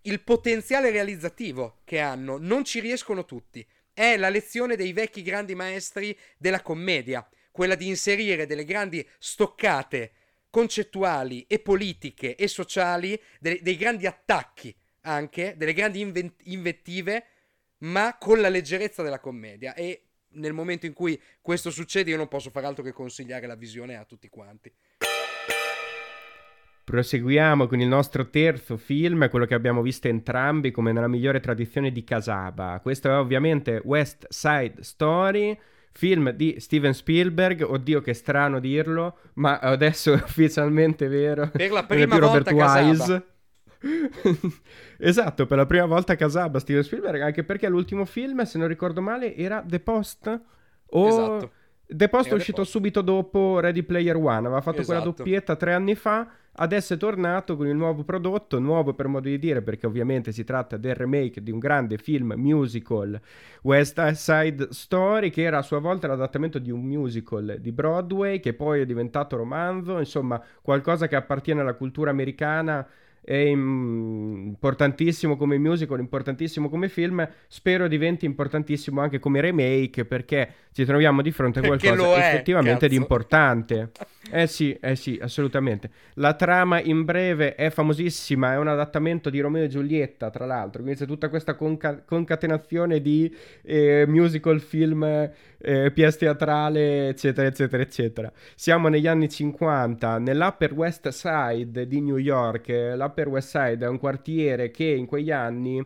il potenziale realizzativo che hanno. Non ci riescono tutti. È la lezione dei vecchi grandi maestri della commedia quella di inserire delle grandi stoccate concettuali e politiche e sociali, dei, dei grandi attacchi anche, delle grandi invent- invettive, ma con la leggerezza della commedia. E nel momento in cui questo succede io non posso far altro che consigliare la visione a tutti quanti. Proseguiamo con il nostro terzo film, quello che abbiamo visto entrambi come nella migliore tradizione di Casaba. Questo è ovviamente West Side Story, film di Steven Spielberg, oddio che strano dirlo, ma adesso è ufficialmente vero. Per la prima volta Casaba. esatto, per la prima volta Casaba Steven Spielberg, anche perché l'ultimo film, se non ricordo male, era The Post o esatto. The Post è uscito Post. subito dopo Ready Player One, aveva fatto esatto. quella doppietta tre anni fa Adesso è tornato con il nuovo prodotto, nuovo per modo di dire, perché ovviamente si tratta del remake di un grande film musical, West Side Story, che era a sua volta l'adattamento di un musical di Broadway, che poi è diventato romanzo, insomma, qualcosa che appartiene alla cultura americana è importantissimo come musical, importantissimo come film, spero diventi importantissimo anche come remake perché ci troviamo di fronte a qualcosa è, effettivamente cazzo. di importante. Eh sì, eh sì, assolutamente. La trama in breve è famosissima, è un adattamento di Romeo e Giulietta, tra l'altro, quindi c'è tutta questa conca- concatenazione di eh, musical, film, eh, pièce teatrale, eccetera, eccetera, eccetera. Siamo negli anni 50, nell'Upper West Side di New York, la Upper West Side è un quartiere che in quegli anni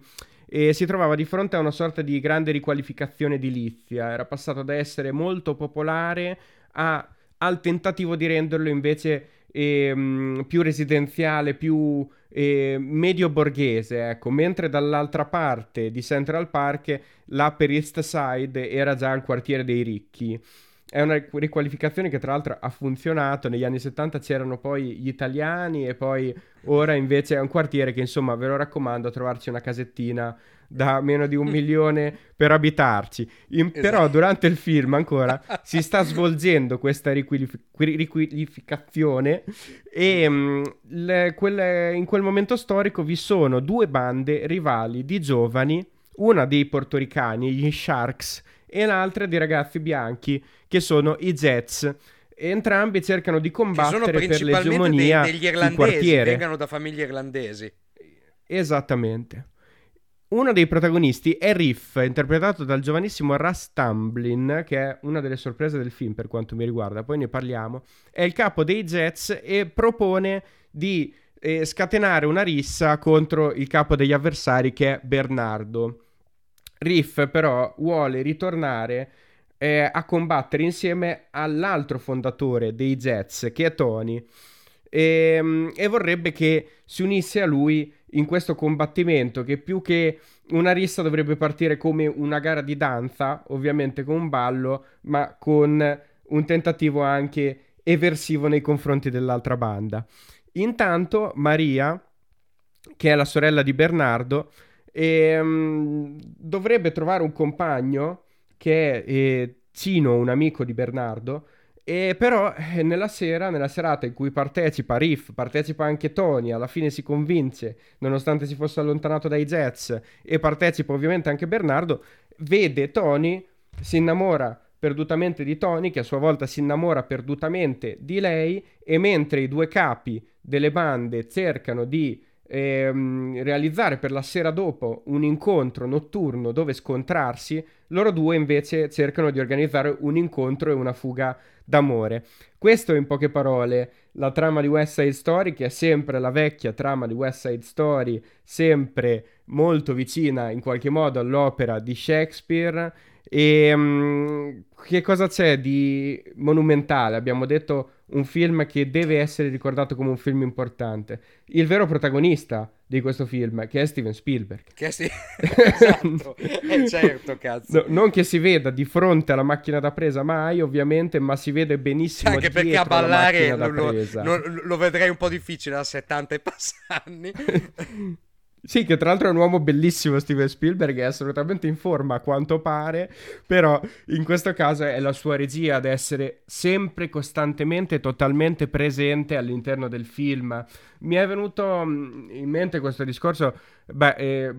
eh, si trovava di fronte a una sorta di grande riqualificazione edilizia, era passato da essere molto popolare a, al tentativo di renderlo invece e, mh, più residenziale, più eh, medio borghese, ecco, mentre dall'altra parte di Central Park, là per East Side, era già il quartiere dei ricchi. È una riqualificazione che tra l'altro ha funzionato, negli anni 70 c'erano poi gli italiani e poi ora invece è un quartiere che insomma ve lo raccomando a trovarci una casettina da meno di un milione per abitarci. In, esatto. Però durante il film ancora si sta svolgendo questa riquilif- riqualificazione e um, le, quelle, in quel momento storico vi sono due bande rivali di giovani, una dei portoricani, gli Sharks, e l'altra di ragazzi bianchi che sono i Jets. Entrambi cercano di combattere per l'egemonia dei, degli irlandesi, quartiere. vengono da famiglie irlandesi. Esattamente. Uno dei protagonisti è Riff, interpretato dal giovanissimo Russ Tamblin, che è una delle sorprese del film per quanto mi riguarda, poi ne parliamo. È il capo dei Jets e propone di eh, scatenare una rissa contro il capo degli avversari che è Bernardo. Riff però vuole ritornare eh, a combattere insieme all'altro fondatore dei Jets, che è Tony, e, ehm, e vorrebbe che si unisse a lui in questo combattimento che più che una rissa dovrebbe partire come una gara di danza, ovviamente con un ballo, ma con un tentativo anche eversivo nei confronti dell'altra banda. Intanto Maria, che è la sorella di Bernardo, e, um, dovrebbe trovare un compagno che è eh, Cino, un amico di Bernardo. E però eh, nella sera, nella serata in cui partecipa Riff, partecipa anche Tony, alla fine si convince, nonostante si fosse allontanato dai Jets, e partecipa ovviamente anche Bernardo, vede Tony, si innamora perdutamente di Tony, che a sua volta si innamora perdutamente di lei, e mentre i due capi delle bande cercano di ehm, realizzare per la sera dopo un incontro notturno dove scontrarsi, loro due invece cercano di organizzare un incontro e una fuga d'amore. Questo in poche parole la trama di West Side Story, che è sempre la vecchia trama di West Side Story, sempre molto vicina in qualche modo all'opera di Shakespeare. E um, che cosa c'è di monumentale? Abbiamo detto un film che deve essere ricordato come un film importante. Il vero protagonista di questo film, che è Steven Spielberg. Che sì, esatto, è certo, cazzo. No, non che si veda di fronte alla macchina da presa mai, ovviamente, ma si vede benissimo Anche perché a ballare lo, lo, lo, vedrei un po' difficile a 70 e passanni. Sì, che tra l'altro è un uomo bellissimo Steven Spielberg, è assolutamente in forma a quanto pare, però in questo caso è la sua regia ad essere sempre costantemente totalmente presente all'interno del film. Mi è venuto mm, in mente questo discorso, beh,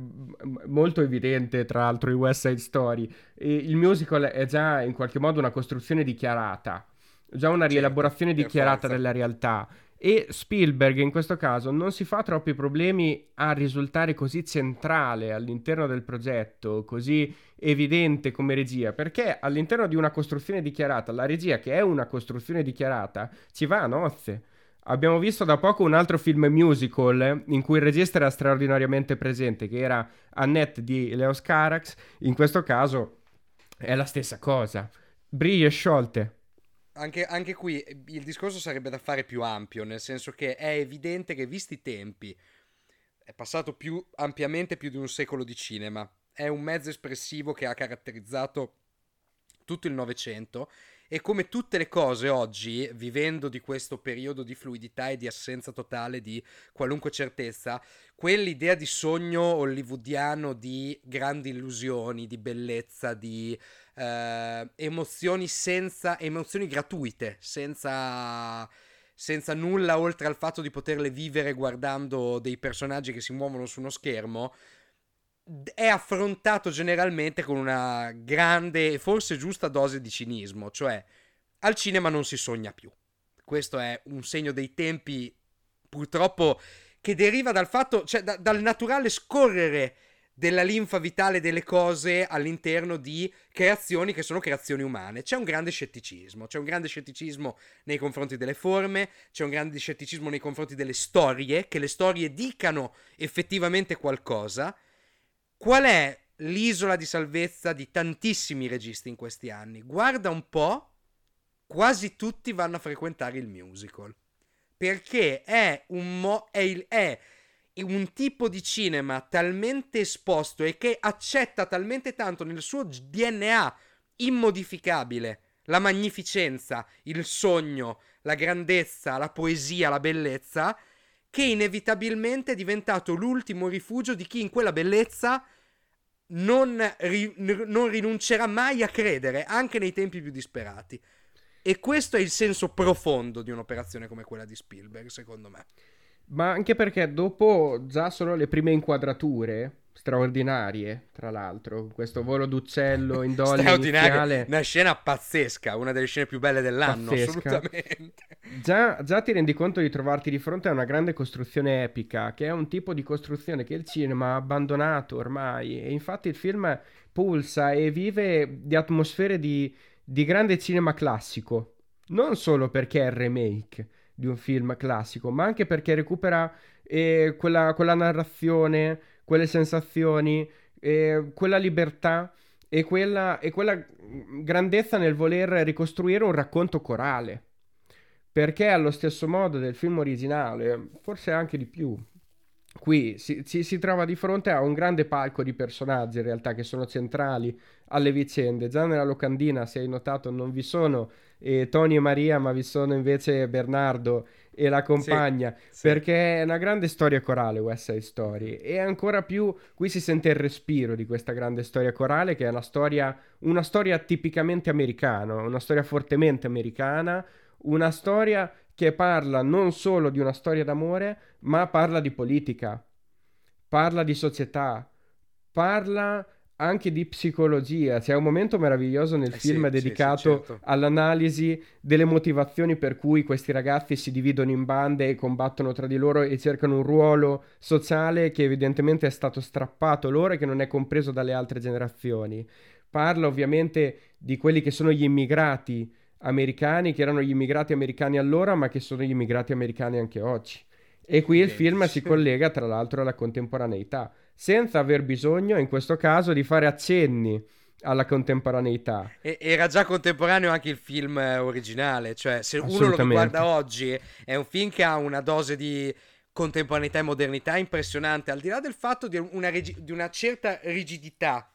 molto evidente tra l'altro in West Side Story. Il musical è già in qualche modo una costruzione dichiarata, già una rielaborazione dichiarata della realtà e Spielberg in questo caso non si fa troppi problemi a risultare così centrale all'interno del progetto, così evidente come regia, perché all'interno di una costruzione dichiarata, la regia che è una costruzione dichiarata, ci va a nozze. Abbiamo visto da poco un altro film musical in cui il regista era straordinariamente presente, che era Annette di Leos Carax. In questo caso è la stessa cosa. Briglie sciolte anche, anche, qui eh, il discorso sarebbe da fare più ampio, nel senso che è evidente che visti i tempi, è passato più ampiamente più di un secolo di cinema, è un mezzo espressivo che ha caratterizzato tutto il Novecento e come tutte le cose oggi, vivendo di questo periodo di fluidità e di assenza totale di qualunque certezza, quell'idea di sogno hollywoodiano di grandi illusioni, di bellezza, di eh, emozioni senza emozioni gratuite, senza senza nulla oltre al fatto di poterle vivere guardando dei personaggi che si muovono su uno schermo, è affrontato generalmente con una grande e forse giusta dose di cinismo, cioè al cinema non si sogna più. Questo è un segno dei tempi purtroppo che deriva dal fatto, cioè da, dal naturale scorrere della linfa vitale delle cose all'interno di creazioni che sono creazioni umane. C'è un grande scetticismo, c'è un grande scetticismo nei confronti delle forme, c'è un grande scetticismo nei confronti delle storie, che le storie dicano effettivamente qualcosa. Qual è l'isola di salvezza di tantissimi registi in questi anni? Guarda un po', quasi tutti vanno a frequentare il musical. perché è un, mo- è, il- è un tipo di cinema talmente esposto e che accetta talmente tanto nel suo DNA immodificabile la magnificenza, il sogno, la grandezza, la poesia, la bellezza, che inevitabilmente è diventato l'ultimo rifugio di chi in quella bellezza non, ri- non rinuncerà mai a credere, anche nei tempi più disperati. E questo è il senso profondo di un'operazione come quella di Spielberg, secondo me. Ma anche perché dopo già solo le prime inquadrature straordinarie, tra l'altro, questo volo d'uccello in dolly iniziale. Una scena pazzesca, una delle scene più belle dell'anno, pazzesca. assolutamente. Già, già ti rendi conto di trovarti di fronte a una grande costruzione epica, che è un tipo di costruzione che il cinema ha abbandonato ormai, e infatti il film pulsa e vive di atmosfere di, di grande cinema classico, non solo perché è il remake di un film classico, ma anche perché recupera eh, quella, quella narrazione, quelle sensazioni, eh, quella libertà e quella, e quella grandezza nel voler ricostruire un racconto corale. Perché allo stesso modo del film originale, forse anche di più, qui si, si, si, trova di fronte a un grande palco di personaggi in realtà che sono centrali alle vicende. Già nella locandina, se hai notato, non vi sono eh, Tony e Maria, ma vi sono invece Bernardo e la compagna, sì, perché sì. è una grande storia corale West Side Story e ancora più qui si sente il respiro di questa grande storia corale che è una storia, una storia tipicamente americana, una storia fortemente americana, una storia che parla non solo di una storia d'amore, ma parla di politica, parla di società, parla anche di psicologia. C'è un momento meraviglioso nel eh film sì, dedicato sì, sì, certo. all'analisi delle motivazioni per cui questi ragazzi si dividono in bande e combattono tra di loro e cercano un ruolo sociale che evidentemente è stato strappato loro e che non è compreso dalle altre generazioni. Parla ovviamente di quelli che sono gli immigrati americani, che erano gli immigrati americani allora, ma che sono gli immigrati americani anche oggi. E qui il film si collega tra l'altro alla contemporaneità senza aver bisogno, in questo caso, di fare accenni alla contemporaneità. E, era già contemporaneo anche il film eh, originale, cioè se uno lo guarda oggi è un film che ha una dose di contemporaneità e modernità impressionante, al di là del fatto di una, regi- di una certa rigidità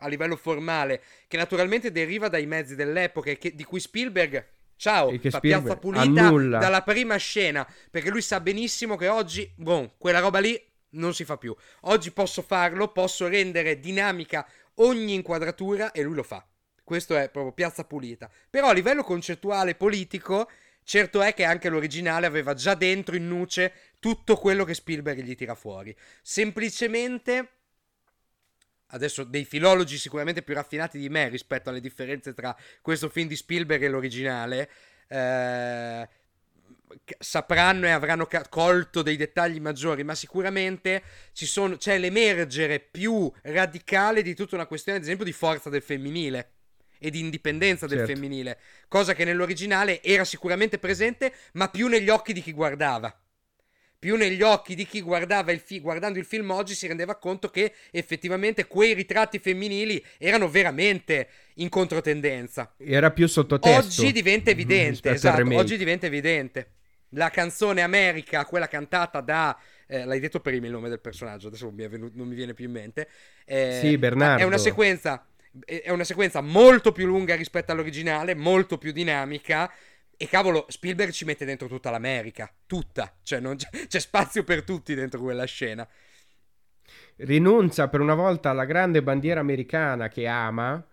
a livello formale, che naturalmente deriva dai mezzi dell'epoca e che, di cui Spielberg Ciao, e che fa Spielberg piazza pulita annulla. dalla prima scena, perché lui sa benissimo che oggi, boh, quella roba lì non si fa più. Oggi posso farlo, posso rendere dinamica ogni inquadratura e lui lo fa. Questo è proprio piazza pulita. Però a livello concettuale politico, certo è che anche l'originale aveva già dentro in nuce tutto quello che Spielberg gli tira fuori. Semplicemente adesso dei filologi sicuramente più raffinati di me rispetto alle differenze tra questo film di Spielberg e l'originale. Eh, sapranno e avranno colto dei dettagli maggiori, ma sicuramente sono, c'è l'emergere più radicale di tutta una questione, ad esempio, di forza del femminile e di indipendenza del certo. femminile, cosa che nell'originale era sicuramente presente, ma più negli occhi di chi guardava. Più negli occhi di chi guardava il fi- guardando il film oggi si rendeva conto che effettivamente quei ritratti femminili erano veramente in controtendenza. Era più sottotesto. Oggi diventa evidente, esatto, oggi diventa evidente la canzone America, quella cantata da... Eh, l'hai detto prima il nome del personaggio, adesso mi venuto, non mi viene più in mente. Eh, sì, Bernardo. È una sequenza... È una sequenza molto più lunga rispetto all'originale, molto più dinamica. E cavolo, Spielberg ci mette dentro tutta l'America, tutta, cioè c'è, c'è spazio per tutti dentro quella scena. Rinuncia per una volta alla grande bandiera americana che ama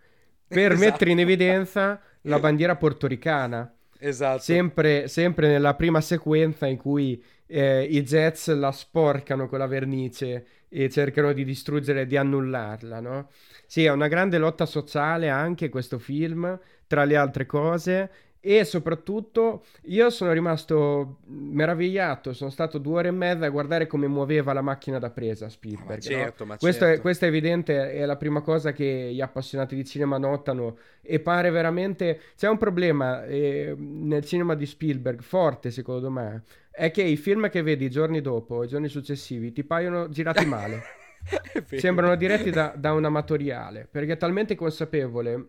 per esatto. mettere in evidenza la bandiera portoricana. Esatto. Sempre, sempre nella prima sequenza in cui eh, i Jets la sporcano con la vernice e cercano di distruggere, di annullarla, no? Sì, è una grande lotta sociale anche questo film, tra le altre cose, e soprattutto io sono rimasto meravigliato, sono stato due ore e mezza a guardare come muoveva la macchina da presa Spielberg. Ma certo, no? ma questo, certo. È, questo è evidente, è la prima cosa che gli appassionati di cinema notano e pare veramente... C'è un problema eh, nel cinema di Spielberg forte secondo me, è che i film che vedi i giorni dopo, i giorni successivi, ti paiono girati male. Sembrano diretti da, da un amatoriale, perché è talmente consapevole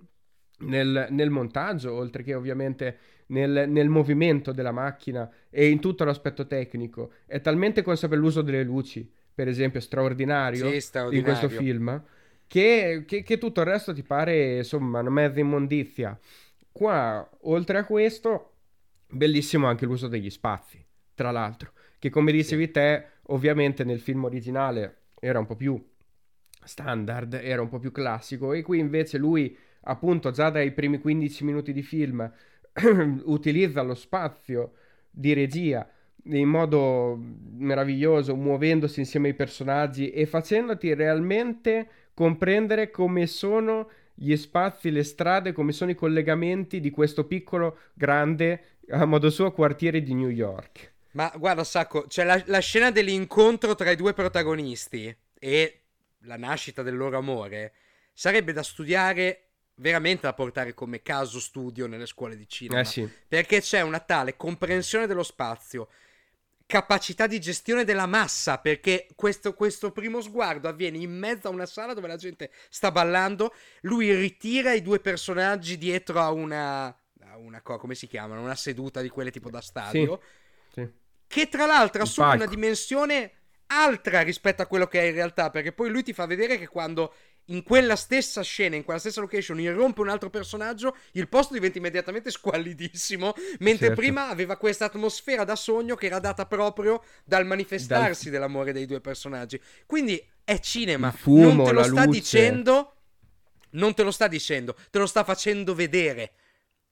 nel, nel, montaggio, oltre che ovviamente nel, nel, movimento della macchina e in tutto l'aspetto tecnico. È talmente consapevole l'uso delle luci, per esempio, straordinario, sì, straordinario. in questo film, che, che, che, tutto il resto ti pare, insomma, una mezza immondizia. Qua, oltre a questo, bellissimo anche l'uso degli spazi, tra l'altro, che come dicevi sì. te, ovviamente nel film originale era un po' più standard, era un po' più classico e qui invece lui appunto già dai primi 15 minuti di film utilizza lo spazio di regia in modo meraviglioso, muovendosi insieme ai personaggi e facendoti realmente comprendere come sono gli spazi, le strade, come sono i collegamenti di questo piccolo, grande, a modo suo, quartiere di New York. Ma guarda, Sacco, c'è la, la scena dell'incontro tra i due protagonisti e la nascita del loro amore sarebbe da studiare veramente da portare come caso studio nelle scuole di cinema. Eh sì. Perché c'è una tale comprensione dello spazio, capacità di gestione della massa, perché questo, questo, primo sguardo avviene in mezzo a una sala dove la gente sta ballando, lui ritira i due personaggi dietro a una, a una come si chiamano, una seduta di quelle tipo da stadio, sì. Sì. che tra l'altro assume una dimensione altra rispetto a quello che è in realtà, perché poi lui ti fa vedere che quando in quella stessa scena, in quella stessa location, irrompe un altro personaggio, il posto diventa immediatamente squallidissimo, mentre certo. prima aveva questa atmosfera da sogno che era data proprio dal manifestarsi dal... dell'amore dei due personaggi. Quindi è cinema, fumo, non te lo sta luce. dicendo, non te lo sta dicendo, te lo sta facendo vedere.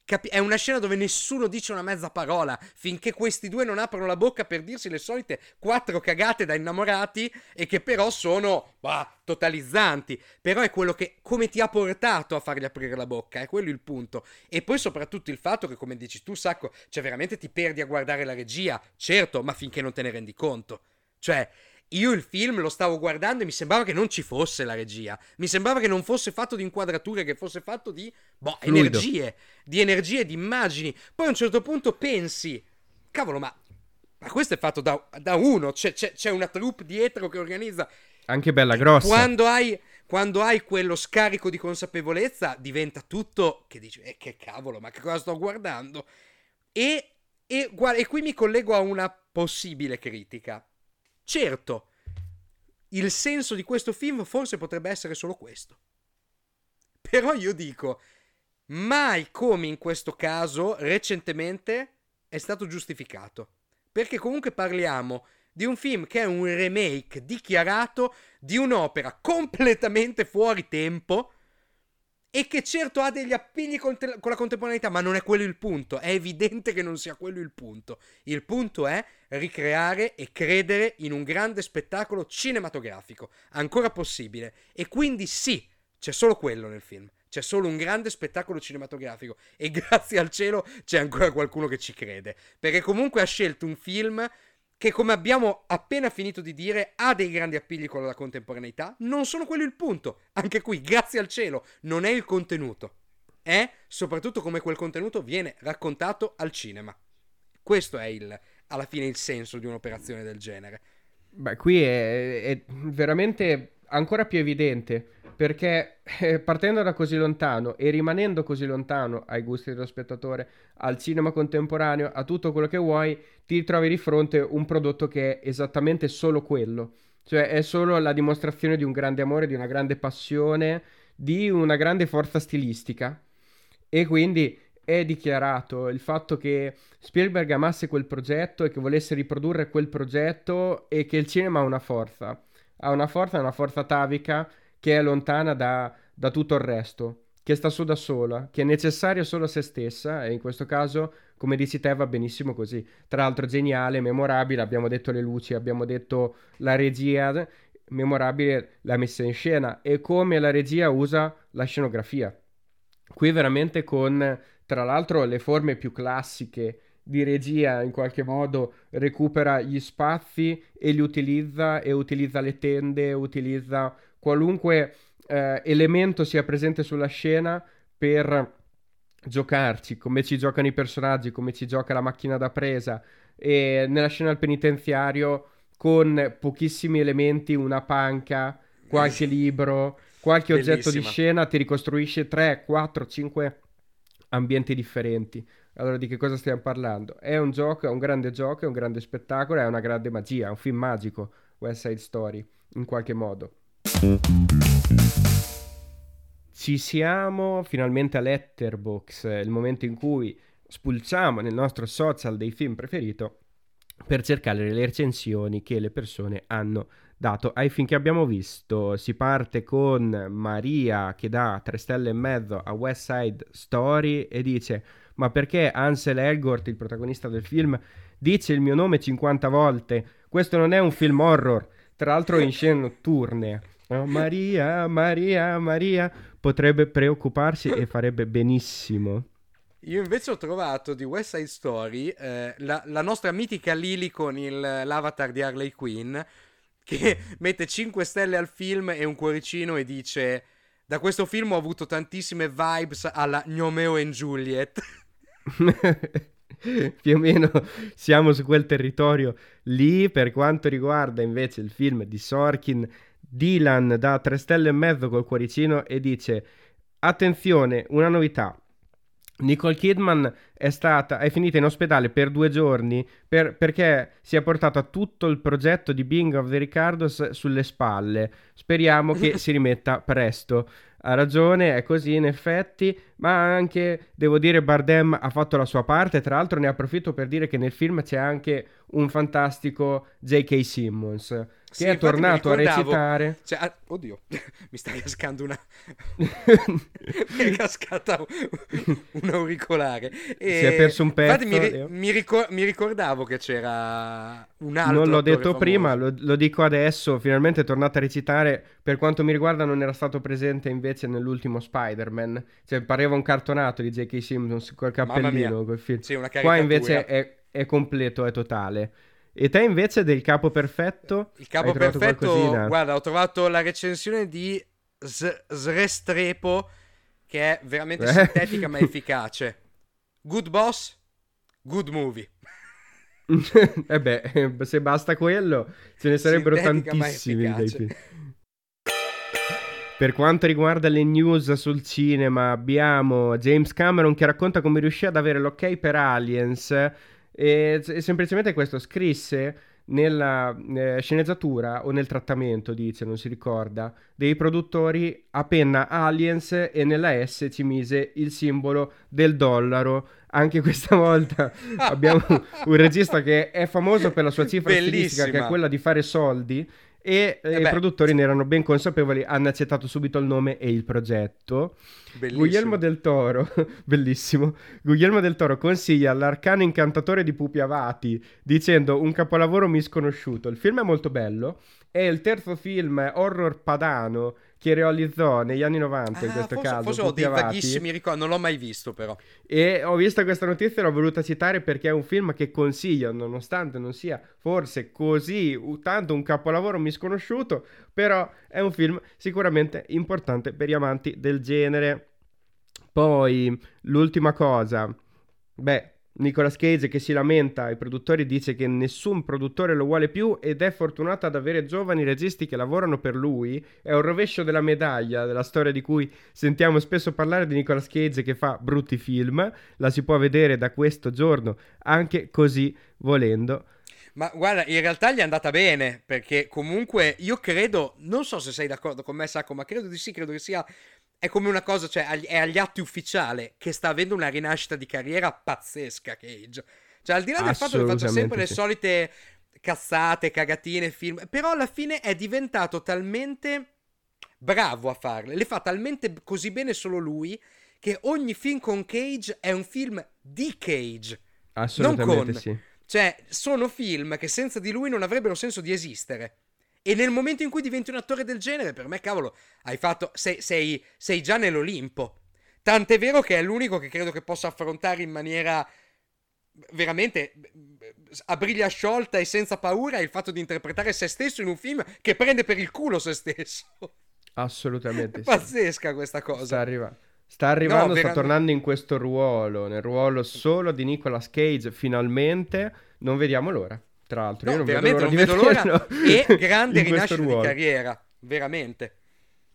Capi- è una scena dove nessuno dice una mezza parola finché questi due non aprono la bocca per dirsi le solite quattro cagate da innamorati e che però sono bah, totalizzanti. Però è quello che come ti ha portato a fargli aprire la bocca, è quello il punto. E poi soprattutto il fatto che, come dici tu, Sacco, cioè veramente ti perdi a guardare la regia, certo, ma finché non te ne rendi conto. Cioè, io il film lo stavo guardando e mi sembrava che non ci fosse la regia. Mi sembrava che non fosse fatto di inquadrature, che fosse fatto di boh, energie, di energie, di immagini. Poi a un certo punto pensi, cavolo, ma, ma questo è fatto da, da uno, c'è, c'è, c'è, una troupe dietro che organizza. Anche bella grossa. Quando hai, quando hai quello scarico di consapevolezza, diventa tutto che dici, eh, che cavolo, ma che cosa sto guardando? E, e, guarda, e qui mi collego a una possibile critica Certo, il senso di questo film forse potrebbe essere solo questo. Però io dico, mai come in questo caso, recentemente, è stato giustificato. Perché comunque parliamo di un film che è un remake dichiarato di un'opera completamente fuori tempo e che certo ha degli appigli con, la contemporaneità, ma non è quello il punto. È evidente che non sia quello il punto. Il punto è ricreare e credere in un grande spettacolo cinematografico, ancora possibile. E quindi sì, c'è solo quello nel film. C'è solo un grande spettacolo cinematografico e grazie al cielo c'è ancora qualcuno che ci crede. Perché comunque ha scelto un film che come abbiamo appena finito di dire ha dei grandi appigli con la contemporaneità, non sono quello il punto. Anche qui, grazie al cielo, non è il contenuto. È soprattutto come quel contenuto viene raccontato al cinema. Questo è il, alla fine il senso di un'operazione del genere. Beh, qui è, è veramente ancora più evidente perché eh, partendo da così lontano e rimanendo così lontano ai gusti dello spettatore, al cinema contemporaneo, a tutto quello che vuoi, ti ritrovi di fronte un prodotto che è esattamente solo quello. Cioè è solo la dimostrazione di un grande amore, di una grande passione, di una grande forza stilistica. E quindi è dichiarato il fatto che Spielberg amasse quel progetto e che volesse riprodurre quel progetto e che il cinema ha una forza. Ha una forza, una forza atavica che è lontana da, da tutto il resto, che sta su da sola, che è necessaria solo a se stessa e in questo caso, come dici te, va benissimo così. Tra l'altro geniale, memorabile, abbiamo detto le luci, abbiamo detto la regia, memorabile la messa in scena e come la regia usa la scenografia. Qui veramente con, tra l'altro, le forme più classiche di regia in qualche modo recupera gli spazi e li utilizza e utilizza le tende, utilizza qualunque eh, elemento sia presente sulla scena per giocarci, come ci giocano i personaggi, come ci gioca la macchina da presa. E nella scena al penitenziario con pochissimi elementi, una panca, qualche libro, qualche oggetto di scena ti ricostruisce 3, 4, 5 ambienti differenti. allora di che cosa stiamo parlando? È un gioco, è un grande gioco, è un grande spettacolo, è una grande magia, è un film magico, West Side Story, in qualche modo. Ci siamo finalmente a Letterbox, il momento in cui spulciamo nel nostro social dei film preferito per cercare le recensioni che le persone hanno dato ai film che abbiamo visto. Si parte con Maria che dà 3 stelle e mezzo a West Side Story e dice ma perché Ansel Elgort, il protagonista del film, dice il mio nome 50 volte? Questo non è un film horror, tra l'altro in scene notturne. Oh, Maria, Maria, Maria potrebbe preoccuparsi e farebbe benissimo. Io invece ho trovato di West Side Story eh, la, la, nostra mitica Lily con il, l'avatar di Harley Quinn che mette 5 stelle al film e un cuoricino e dice da questo film ho avuto tantissime vibes alla Gnomeo and Juliet. Più o meno siamo su quel territorio lì per quanto riguarda invece il film di Sorkin. Dylan dà 3 stelle e mezzo col cuoricino e dice attenzione, una novità Nicole Kidman è, stata, è finita in ospedale per due giorni per, perché si è portata tutto il progetto di Bing of the Ricardos sulle spalle. Speriamo che si rimetta presto. Ha ragione, è così in effetti, ma anche, devo dire, Bardem ha fatto la sua parte. Tra l'altro ne approfitto per dire che nel film c'è anche un fantastico J.K. Simmons che sì, è tornato a recitare. Cioè, ah, oddio, mi sta cascando una. mi è cascata un auricolare. E... Si è perso un pezzo. Infatti, mi, mi, ricor- mi, ricordavo che c'era un altro. Non l'ho detto famoso. prima, lo, lo, dico adesso. Finalmente è tornato a recitare. Per quanto mi riguarda, non era stato presente invece nell'ultimo Spider-Man. Cioè, pareva un cartonato di J.K. Simmons col cappellino. Col film. Sì, Qua invece è, è completo, è totale. E te invece del capo perfetto? Il capo perfetto, guarda, ho trovato la recensione di Z- Srestrepo che è veramente sintetica ma efficace. Good boss, good movie. e eh beh, se basta quello, ce ne sarebbero sintetica, tantissimi. Per quanto riguarda le news sul cinema, abbiamo James Cameron che racconta come riuscì ad avere l'ok per Aliens e, e semplicemente questo scrisse nella eh, sceneggiatura o nel trattamento, dice, non si ricorda, dei produttori a penna Aliens e nella S ci mise il simbolo del dollaro. Anche questa volta abbiamo un regista che è famoso per la sua cifra Bellissima. stilistica, che è quella di fare soldi, e eh, i produttori ne erano ben consapevoli, hanno accettato subito il nome e il progetto. Bellissimo. Guglielmo del Toro, bellissimo. Guglielmo del Toro consiglia l'arcano incantatore di Pupi Avati dicendo un capolavoro misconosciuto. Il film è molto bello, è il terzo film horror padano che realizzò negli anni 90 ah, in questo forse, caso. Forse ho dei vaghissimi ricordi, non l'ho mai visto però. E ho visto questa notizia e l'ho voluta citare perché è un film che consiglio, nonostante non sia forse così tanto un capolavoro misconosciuto, però è un film sicuramente importante per gli amanti del genere. Poi, l'ultima cosa, beh, Nicolas Cage che si lamenta ai produttori dice che nessun produttore lo vuole più ed è fortunato ad avere giovani registi che lavorano per lui. È un rovescio della medaglia della storia di cui sentiamo spesso parlare di Nicolas Cage che fa brutti film. La si può vedere da questo giorno anche così volendo. Ma guarda, in realtà gli è andata bene perché comunque io credo, non so se sei d'accordo con me Sacco, ma credo di sì, credo che sia è come una cosa, cioè è agli atti ufficiale che sta avendo una rinascita di carriera pazzesca Cage. Cioè al di là del fatto che faccia sempre le solite cazzate, cagatine, film, però alla fine è diventato talmente bravo a farle, le fa talmente così bene solo lui che ogni film con Cage è un film di Cage. Assolutamente non con. sì. Cioè, sono film che senza di lui non avrebbero senso di esistere. E nel momento in cui diventi un attore del genere, per me, cavolo, hai fatto. Sei, sei, sei già nell'Olimpo. Tant'è vero che è l'unico che credo che possa affrontare in maniera veramente a briglia sciolta e senza paura il fatto di interpretare se stesso in un film che prende per il culo se stesso. Assolutamente. È pazzesca questa cosa. Sta, arriva- sta arrivando, no, sta vera... tornando in questo ruolo, nel ruolo solo di Nicolas Cage, finalmente. Non vediamo l'ora. Tra l'altro, no, io non veramente vedo l'ora non vedo l'ora. E grande rinascita di carriera, veramente.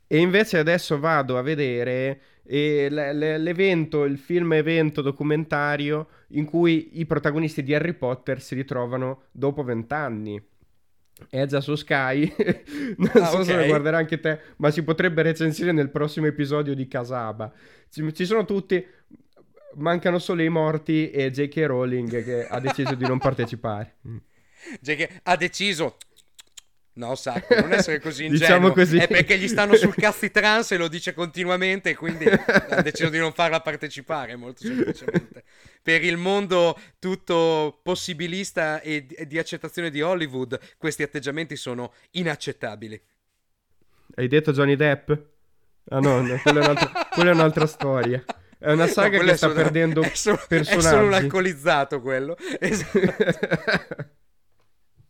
E invece adesso vado a vedere e l'evento, il film evento documentario in cui i protagonisti di Harry Potter si ritrovano dopo vent'anni. È già su Sky, non ah, so okay. se lo guarderai anche te, ma si potrebbe recensire nel prossimo episodio di Casaba. Ci, ci sono tutti, mancano solo i morti e J.K. Rowling che ha deciso di non partecipare. J.K. ha deciso No, Sacco, non essere così ingenuo. diciamo così. È perché gli stanno sul cazzi trans e lo dice continuamente quindi ha deciso di non farla partecipare, molto semplicemente. Per il mondo tutto possibilista e di accettazione di Hollywood, questi atteggiamenti sono inaccettabili. Hai detto Johnny Depp? Ah no, no quella, è un'altra, quella è un'altra storia. È una saga no, che sta solo, perdendo è solo, personaggi. È solo un alcolizzato quello. Esatto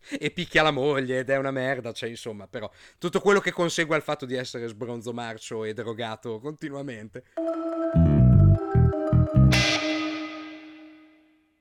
e picchia la moglie ed è una merda, cioè insomma, però tutto quello che consegue al fatto di essere sbronzo marcio e drogato continuamente.